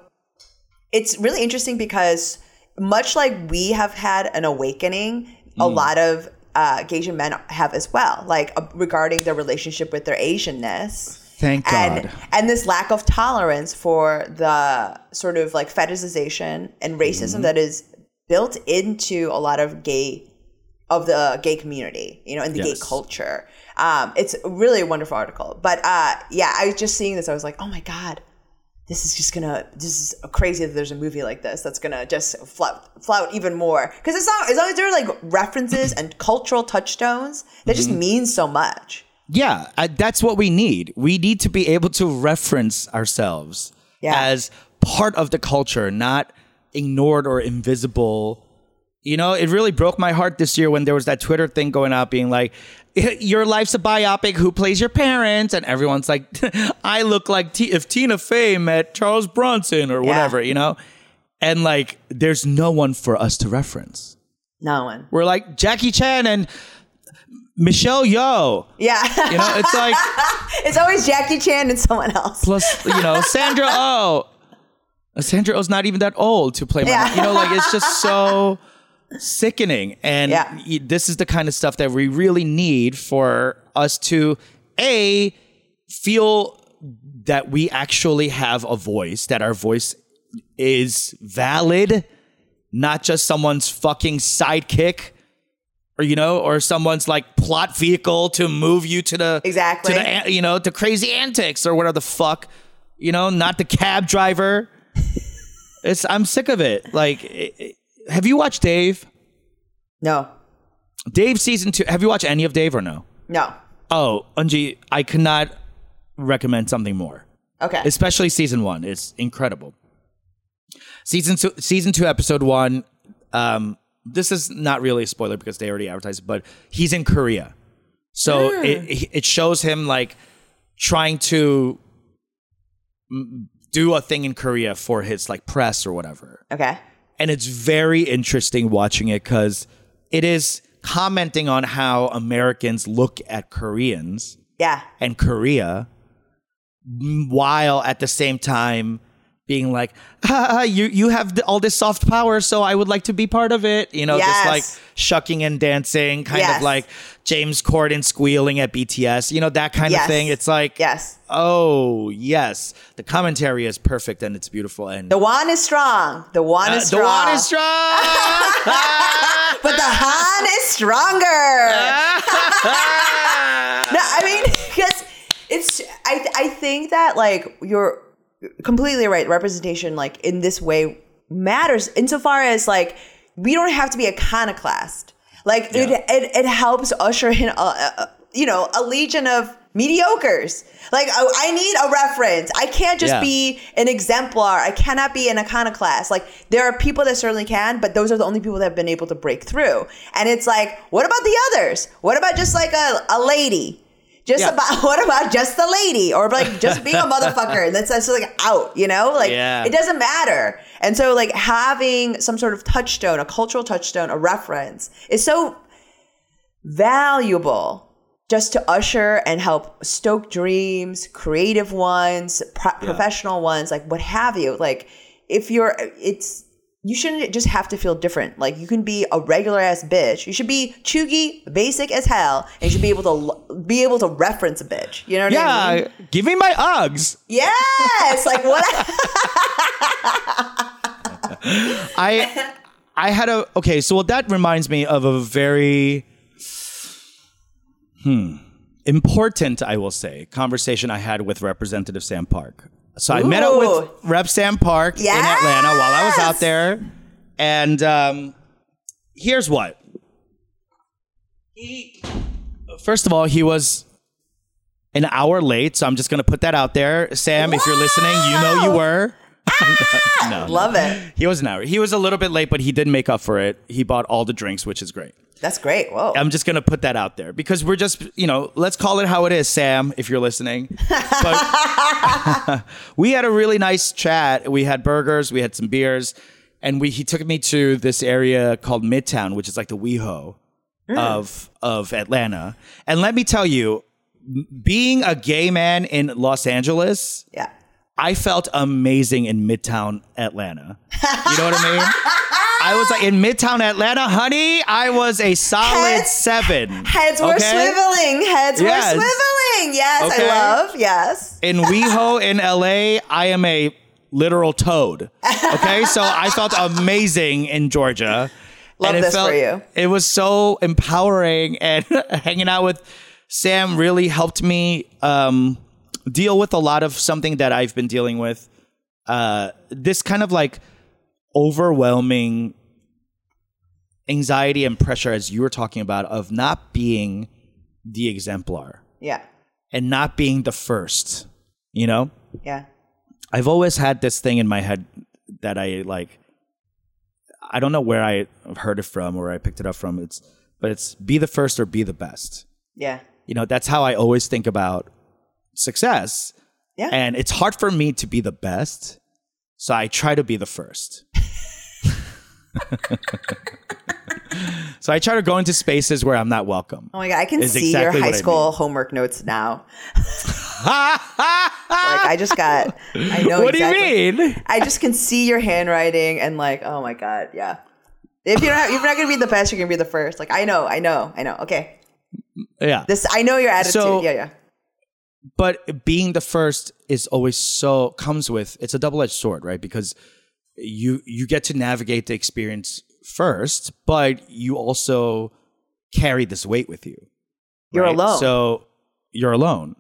it's really interesting because much like we have had an awakening, a lot of uh, Asian men have as well, like uh, regarding their relationship with their Asianness. Thank And, God. and this lack of tolerance for the sort of like fetishization and racism that is built into a lot of gay of the gay community, you know, in the Yes. gay culture. Um, it's really a wonderful article. But uh, yeah, I was just seeing this. I was like, oh my God, this is just gonna, this is crazy that there's a movie like this that's gonna just flout, flout even more. Because it's not, as long as there are like references and cultural touchstones, that just mm-hmm. means so much. Yeah, I, that's what we need. We need to be able to reference ourselves Yeah. as part of the culture, not ignored or invisible. You know, it really broke my heart this year when there was that Twitter thing going out being like, your life's a biopic, who plays your parents? And everyone's like, I look like T- if Tina Fey met Charles Bronson or whatever, you know? And like, there's no one for us to reference. No one. We're like Jackie Chan and Michelle Yeoh. Yeah. You know, it's like, it's always Jackie Chan and someone else. plus you know Sandra Oh. Sandra Oh's not even that old to play my Yeah. mom. You know, like it's just so sickening. And Yeah. this is the kind of stuff that we really need for us to a feel that we actually have a voice, that our voice is valid, not just someone's fucking sidekick. Or you know, or someone's like plot vehicle to move you to the Exactly. to the you know to crazy antics or whatever the fuck you know, not the cab driver. it's I'm sick of it. Like, it- it- have you watched Dave? No. Dave season two. Have you watched any of Dave or no? No. Oh, Eunji, I cannot recommend something more. Okay. Especially season one. It's incredible. Season two, season two, episode one. Um, this is not really a spoiler because they already advertised it, but he's in Korea. So it it shows him like trying to do a thing in Korea for his like press or whatever. okay. And it's very interesting watching it because it is commenting on how Americans look at Koreans Yeah. and Korea, while at the same time being like, ah, you you have all this soft power, so I would like to be part of it. You know, Yes. just like shucking and dancing, kind Yes. of like James Corden squealing at BTS. You know that kind Yes. of thing. It's like, Yes. oh yes, the commentary is perfect and it's beautiful and. The one is strong. The one Uh, is strong. the one is strong. But the Han is stronger. no, I mean, because it's, I, I think that like you're completely right. Representation, like in this way, matters insofar as like we don't have to be iconoclast. Like it, Yeah. it, it helps usher in, a, a, a- you know, a legion of mediocres. Like I, I need a reference. I can't just Yeah. be an exemplar. I cannot be an iconoclast. Like there are people that certainly can, but those are the only people that have been able to break through. And it's like, what about the others? What about just like a, a lady? Just Yeah. about what about just the lady or like just being a motherfucker and that's just like out, you know? Like Yeah. it doesn't matter. And so like having some sort of touchstone, a cultural touchstone, a reference is so valuable just to usher and help stoke dreams, creative ones, pro- professional ones, like what have you. Like if you're, it's, you shouldn't just have to feel different. Like you can be a regular ass bitch. You should be chuggy, basic as hell, and you should be able to be able to reference a bitch. You know what I mean? Yeah, give me my Uggs. Yes. Like what? I I had a okay, so well, that reminds me of a very hmm important, I will say, conversation I had with Representative Sam Park. So I met up with Ooh. Rep Sam Park in Atlanta while I was out there, and um, here's what. He, first of all, he was an hour late, so I'm just gonna put that out there. Sam, if you're listening, you know you were. no, Love it. he was an hour. He was a little bit late, but he did make up for it. He bought all the drinks, which is great. That's great. Whoa. I'm just gonna put that out there because we're just, you know, let's call it how it is, Sam, if you're listening. But we had a really nice chat. We had burgers, we had some beers, and we he took me to this area called Midtown, which is like the WeHo mm. of of Atlanta. And let me tell you, being a gay man in Los Angeles, yeah. I felt amazing in Midtown Atlanta. You know what I mean? I was like in Midtown Atlanta, honey. I was a solid Heads- seven. Heads were swiveling. Heads Yes. were swiveling. Yes, Okay. I love. Yes. In WeHo in LA, I am a literal toad. Okay, so I felt amazing in Georgia. Love and it this felt, for you. It was so empowering, and hanging out with Sam really helped me um, deal with a lot of something that I've been dealing with. Uh, this kind of like overwhelming anxiety and pressure, as you were talking about, of not being the exemplar Yeah. and not being the first. You know, Yeah. I've always had this thing in my head that I like. I don't know where I heard it from or I picked it up from. It's but it's be the first or be the best. Yeah. You know, that's how I always think about success. Yeah. And it's hard for me to be the best, so I try to be the first. so I try to go into spaces where I'm not welcome. Oh my god, I can see exactly your high what I school mean. homework notes now. Like I just got I know what exactly. do you mean? I just can see your handwriting and like, oh my god, yeah. If you're not, if you're not gonna be the best, you're gonna be the first. Like I know, I know, I know. Okay, Yeah. this I know your attitude. So- yeah, yeah, but being the first is always so comes with it's a double-edged sword right because you you get to navigate the experience first but you also carry this weight with you you're right? alone. so you're alone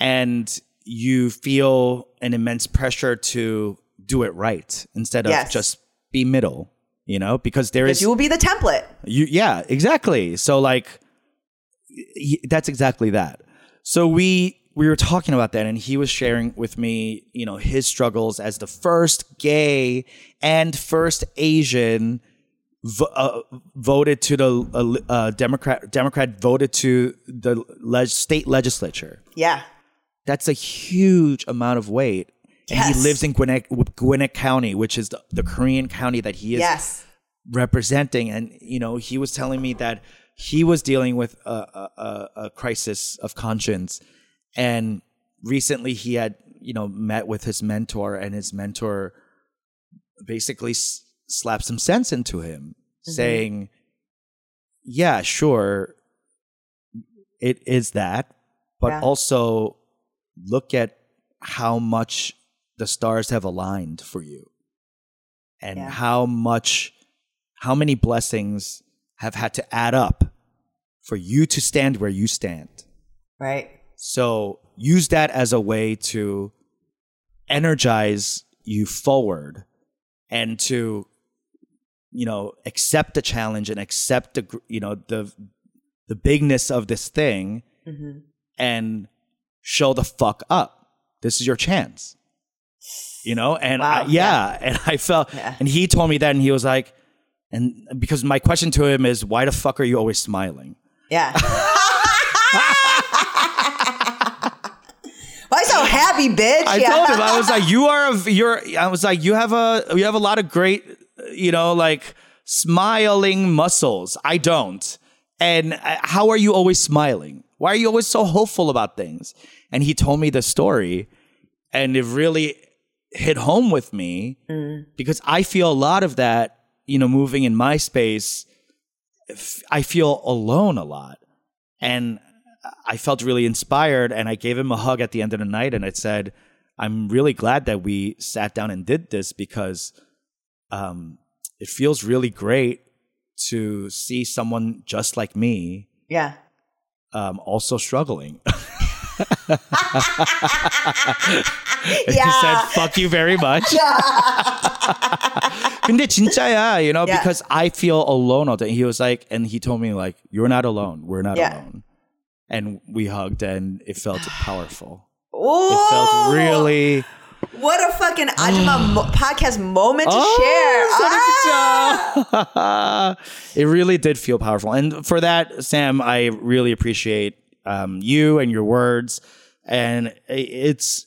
and you feel an immense pressure to do it right instead of Yes. just be middle you know because there is you will be the template. you yeah, exactly. So like that's exactly that. So we we were talking about that and he was sharing with me, you know, his struggles as the first gay and first Asian uh, voted to the uh, uh, Democrat Democrat voted to the leg- state legislature. Yeah, That's a huge amount of weight. And Yes. he lives in Gwinnett, Gwinnett County, which is the, the Korean county that he is yes, representing and you know he was telling me that he was dealing with a, a, a crisis of conscience and recently he had you know met with his mentor and his mentor basically s- slapped some sense into him mm-hmm. saying yeah sure it is that but Yeah. also look at how much the stars have aligned for you and Yeah. how much how many blessings have had to add up for you to stand where you stand right. So use that as a way to energize you forward and to you know accept the challenge and accept the you know the the bigness of this thing Mm-hmm. and show the fuck up. This is your chance. You know, and Wow, I, yeah, and I felt, Yeah. and he told me that, and he was like, and because my question to him is, why the fuck are you always smiling? Yeah. Why so happy, bitch? I yeah. told him I was like, you are a, you're. I was like, you have a you have a lot of great, you know, like smiling muscles. I don't. And uh, how are you always smiling? Why are you always so hopeful about things? And he told me the story, and it really hit home with me because I feel a lot of that. You know, moving in my space, I feel alone a lot, and I felt really inspired and I gave him a hug at the end of the night and I said, I'm really glad that we sat down and did this because um, it feels really great to see someone just like me yeah. um, also struggling. Yeah. he said, fuck you very much. 근데 진짜야, you know, Yeah. because I feel alone all day. He was like, and he told me like, you're not alone. We're not Yeah. alone. And we hugged and it felt powerful. It felt really. What a fucking Ajumma mo- podcast moment to Oh, share. Ah! it really did feel powerful. And for that, Sam, I really appreciate um, you and your words. And it's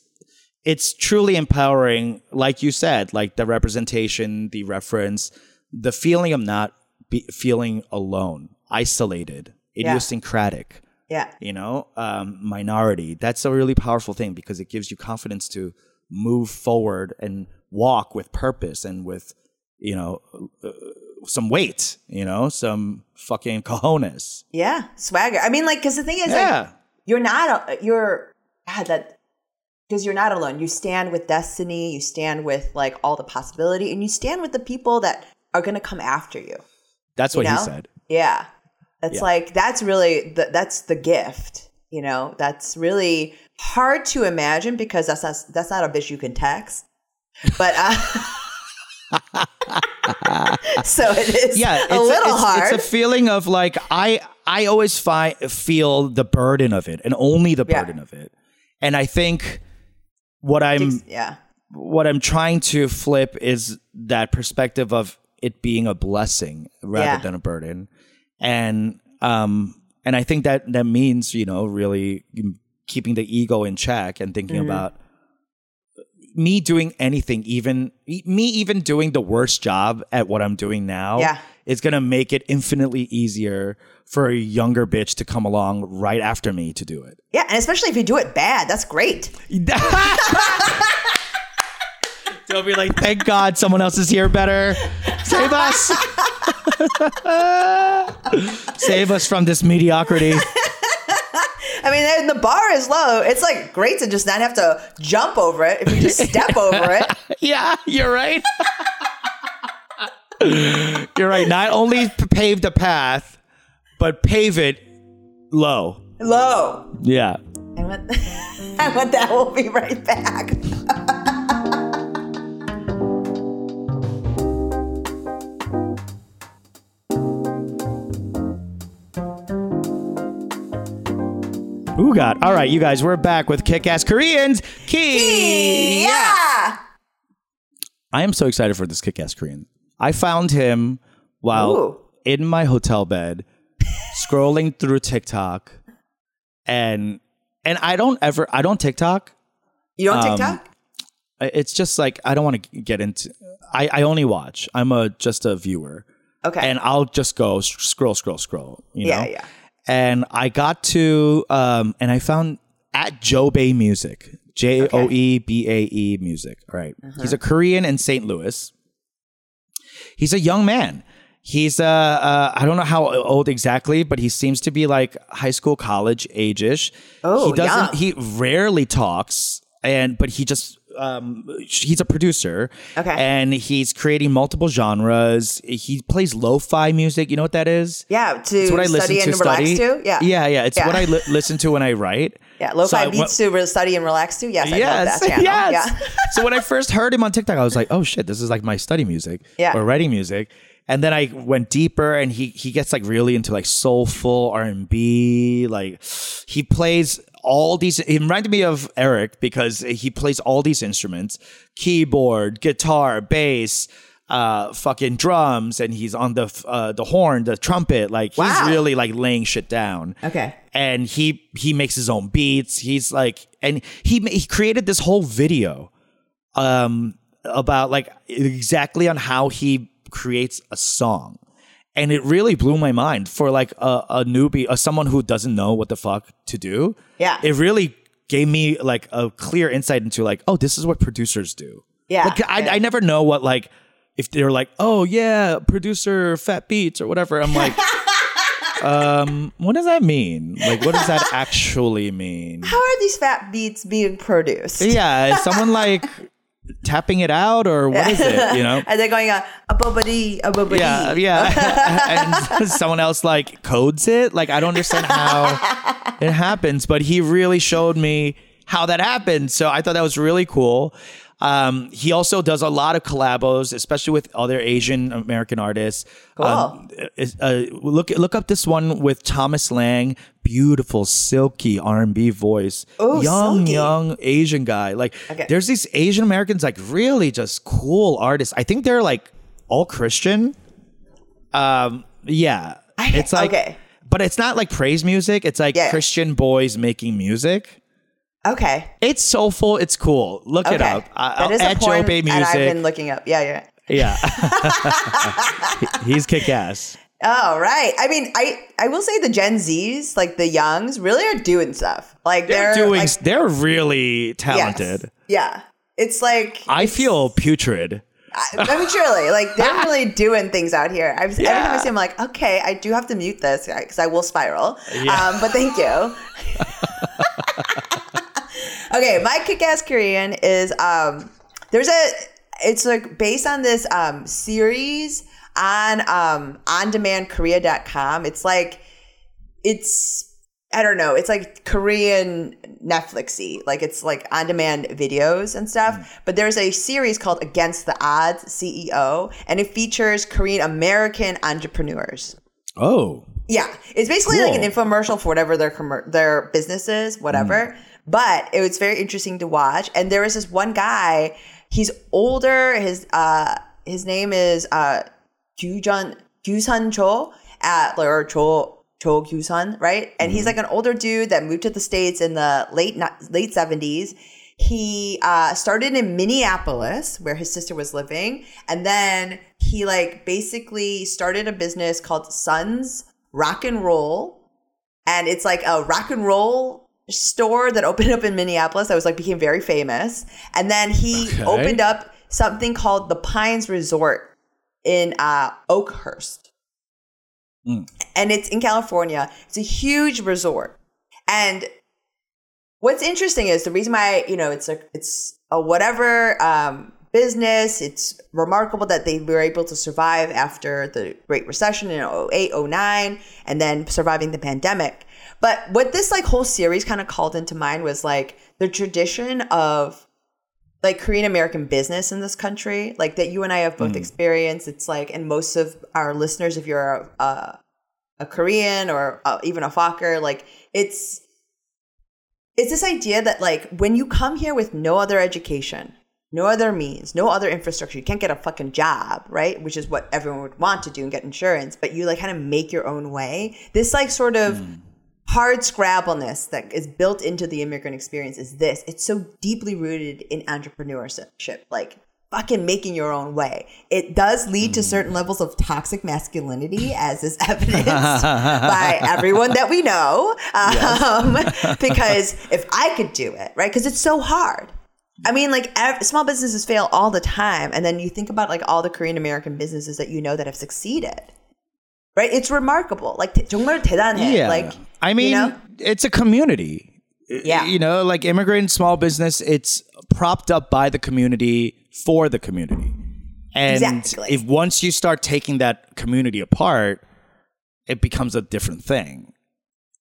it's truly empowering, like you said, like the representation, the reference, the feeling of not be, feeling alone, isolated, idiosyncratic Yeah. You know, um, minority. That's a really powerful thing because it gives you confidence to move forward and walk with purpose and with, you know, uh, some weight, you know, some fucking cojones. Yeah. Swagger. I mean, like, because the thing is, Yeah. like, you're not, you're, God, that, because you're not alone. You stand with destiny, you stand with, like, all the possibility, and you stand with the people that are going to come after you. That's what you he said. Yeah. It's Yeah. like that's really the, that's the gift. You know, that's really hard to imagine because that's not, that's not a bitch you can text. But uh, so it is Yeah, it's a little it's, hard. It's a feeling of like I I always fi- feel the burden of it and only the Yeah. burden of it. And I think what I'm yeah. what I'm trying to flip is that perspective of it being a blessing rather Yeah. than a burden. And um and I think that that means, you know, really keeping the ego in check and thinking Mm-hmm. about me doing anything even me even doing the worst job at what I'm doing now Yeah. is going to make it infinitely easier for a younger bitch to come along right after me to do it. Yeah, and especially if you do it bad, that's great. They'll be like, thank God someone else is here better. Save us. Save us from this mediocrity. I mean, the bar is low. It's like great to just not have to jump over it if you just step over it. Yeah, you're right. you're right. Not only pave the path, but pave it low. Low. Yeah. And with, and with that, we'll be right back. Ooh, God. All right, you guys, we're back with Kick Ass Koreans. Key. I am so excited for this kick ass Korean. I found him while Ooh. in my hotel bed, scrolling through TikTok, and and I don't ever I don't TikTok. You don't Um, TikTok? It's just like I don't want to get into. I I only watch. I'm a just a viewer, Okay. and I'll just go s- scroll, scroll, scroll. You Yeah, know? yeah. And I got to um, and I found at Joe Bae Music, J O E B A E Music. All right. Uh-huh. he's a Korean in St. Louis. He's a young man. He's uh, uh I don't know how old exactly, but he seems to be like high school, college age-ish. Oh, he doesn't. young. He rarely talks, and but he just um he's a producer. Okay. and he's creating multiple genres. He plays lo-fi music. You know what that is? yeah, to It's what I listen study to relax study. to. Yeah. yeah, yeah. It's Yeah. what I li- listen to when I write. Yeah, lo-fi So I beats to study and relax to. Yes, I yes, love that channel. yes. Yeah. so when I first heard him on TikTok, I was like, "Oh shit, this is like my study music Yeah. or writing music." And then I went deeper, and he he gets like really into like soulful R and B. Like he plays all these. It reminded me of Eric because he plays all these instruments: keyboard, guitar, bass, uh, fucking drums, and he's on the uh, the horn, the trumpet. Like Wow. he's really like laying shit down. Okay. and he he makes his own beats. He's like, and he he created this whole video, um, about like exactly on how he creates a song, and it really blew my mind for like a, a newbie, uh, someone who doesn't know what the fuck to do. Yeah. it really gave me like a clear insight into like, oh, this is what producers do. Yeah, like I, yeah. I never know what like if they're like, oh yeah, producer Fat Beats or whatever. I'm like. Um, what does that mean? Like, what does that actually mean? How are these fat beats being produced? Yeah, is someone like tapping it out or what is it? You know? Are they're going uh, a bobbity a bobbity? Yeah, yeah. and someone else like codes it. Like, I don't understand how it happens, but he really showed me how that happened. So I thought that was really cool. Um, he also does a lot of collabos, especially with other Asian American artists. Cool. Um, uh, look look up this one with Thomas Lang, beautiful silky R and B voice, Ooh, young silky. young Asian guy. Like Okay. there's these Asian Americans like really just cool artists. I think they're like all Christian. Um, yeah, I- it's like, okay. but it's not like praise music. It's like Yeah. Christian boys making music. Okay. It's soulful. It's cool. Look Okay. it up. I, that is at a porn, Joe Bae and I've been looking up. Yeah, yeah. yeah, he's kick ass. Oh right. I mean, I I will say the Gen Zs, like the youngs, really are doing stuff. Like They're, they're, doing. like, they're really yes. talented. Yeah. It's like I feel putrid. I, I mean, truly, like they're really doing things out here. I've, Every time I see, them, I'm like, okay, I do have to mute this because I will spiral. Yeah. Um, but thank you. Okay, my kick-ass Korean is um, there's a it's like based on this um series on um ondemandkorea.com. It's like it's I don't know. It's like Korean Netflixy. Like it's like on demand videos and stuff. But there's a series called Against the Odds CEO, and it features Korean American entrepreneurs. Oh, Yeah, it's basically like an infomercial for whatever their commer- their business is, whatever. But it was very interesting to watch. And there was this one guy. He's older. His uh his name is uh Gyujun Kyusun Choe at or Choe Choe Kyusun, right? And he's like an older dude that moved to the states in the late late seventies. He uh, started in Minneapolis, where his sister was living, and then he like basically started a business called Sons Rock and Roll, and it's like a rock and roll store that opened up in Minneapolis that was like became very famous. And then he Okay. opened up something called the Pines Resort in uh, Oakhurst, and it's in California. It's a huge resort, and what's interesting is the reason why you know it's a it's a whatever um, business. It's remarkable that they were able to survive after the Great Recession in 08, 09, and then surviving the pandemic. But what this like whole series kind of called into mind was like the tradition of like Korean American business in this country, like that you and I have both mm. experienced. It's like, and most of our listeners, if you're a, a, a Korean or uh, even a Fokker, like it's it's this idea that like when you come here with no other education, no other means, no other infrastructure, you can't get a fucking job, right? Which is what everyone would want to do and get insurance, but you like kind of make your own way. This like sort of mm. Hard scrabbleness that is built into the immigrant experience is this. It's so deeply rooted in entrepreneurship, like fucking making your own way. It does lead to certain levels of toxic masculinity, as is evidenced by everyone that we know. Um, because if I could do it, right? Because it's so hard. I mean, like ev- small businesses fail all the time, and then you think about like all the Korean American businesses that you know that have succeeded, right? It's remarkable. Like 정말 대단해. yeah. Like I mean, you know? it's a community. Yeah. you know, like immigrant small business. It's propped up by the community for the community, and Exactly. if once you start taking that community apart, it becomes a different thing.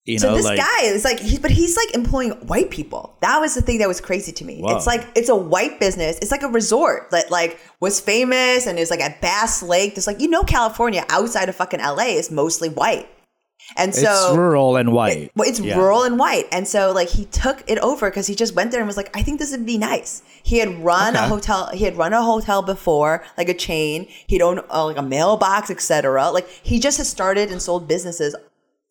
You So know, this like guy is like, he, but he's like employing white people. That was the thing that was crazy to me. Wow. It's like it's a white business. It's like a resort that like was famous and is like at Bass Lake. There's like you know California outside of fucking LA is mostly white, And so it's rural and white. well, it's Yeah. rural and white. And so like he took it over because he just went there and was like, I think this would be nice. He had run a hotel. He had run a hotel before, like a chain. He'd owned uh, like a mailbox, etc. Like he just has started and sold businesses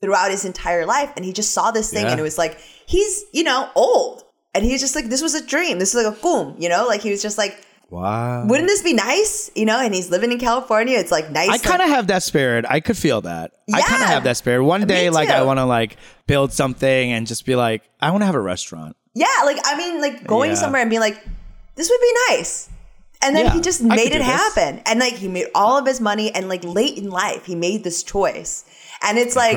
throughout his entire life. And he just saw this thing Yeah. and it was like, he's, you know, old. And he's just like, this was a dream. This is like a boom, you know? Like he was just like, Wow. wouldn't this be nice? You know, and he's living in California. It's like nice. I kind of have that spirit. I could feel that. I kind of have that spirit. One day, like I want to like build something and just be like, I want to have a restaurant. Yeah, like I mean, like going Yeah. somewhere and being like, this would be nice. And then Yeah, he just made it do this. happen. And like he made all of his money and like late in life, he made this choice. And it's like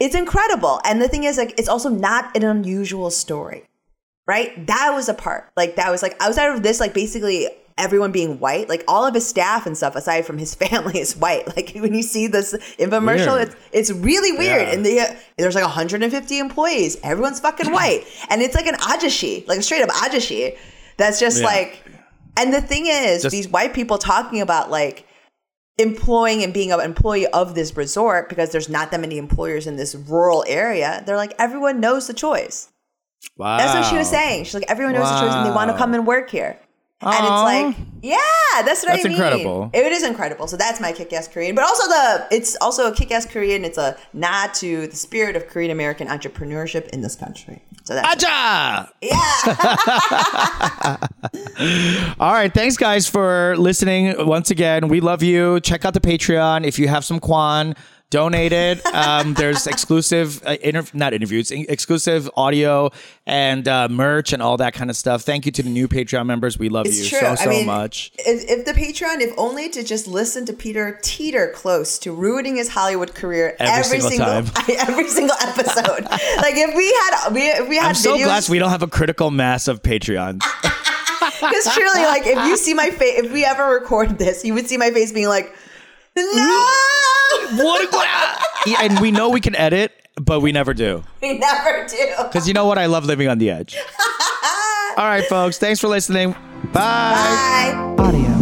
it's incredible. And the thing is like it's also not an unusual story. Right? That was a part. Like that was like outside of this, like basically everyone being white, like all of his staff and stuff, aside from his family, is white. Like when you see this infomercial, Weird. it's it's really weird. Yeah. And the, there's like 150 employees. Everyone's fucking white. And it's like an ajashi, like a straight up ajashi. That's just Yeah. like, and the thing is, Just- these white people talking about like employing and being an employee of this resort because there's not that many employers in this rural area. They're like, everyone knows the Choes. Wow. That's what she was saying. She's like, everyone knows the Choes and they want to come and work here. And it's like, yeah, that's what That's I mean. incredible. It is incredible. So that's my kick-ass Korean, but also the it's also a kick-ass Korean. It's a nod to the spirit of Korean American entrepreneurship in this country. So that's Aja! yeah. All right. Thanks, guys, for listening once again. We love you. Check out the Patreon. If you have some Quan, donate it. Um, there's exclusive, uh, inter- not interviews, in- exclusive audio and uh, merch and all that kind of stuff. Thank you to the new Patreon members. We love It's you true. so, I so mean, much. If, if the Patreon, if only to just listen to Peter teeter close to ruining his Hollywood career Every single time. every single episode. like if we had, we if we had I'm so videos, glad we don't have a critical mass of Patreons. Because truly, like, if you see my face, if we ever record this, you would see my face being like, no, what? what- and we know we can edit, but we never do. we never do. Because you know what? I love living on the edge. All right, folks. Thanks for listening. Bye. Bye. Audio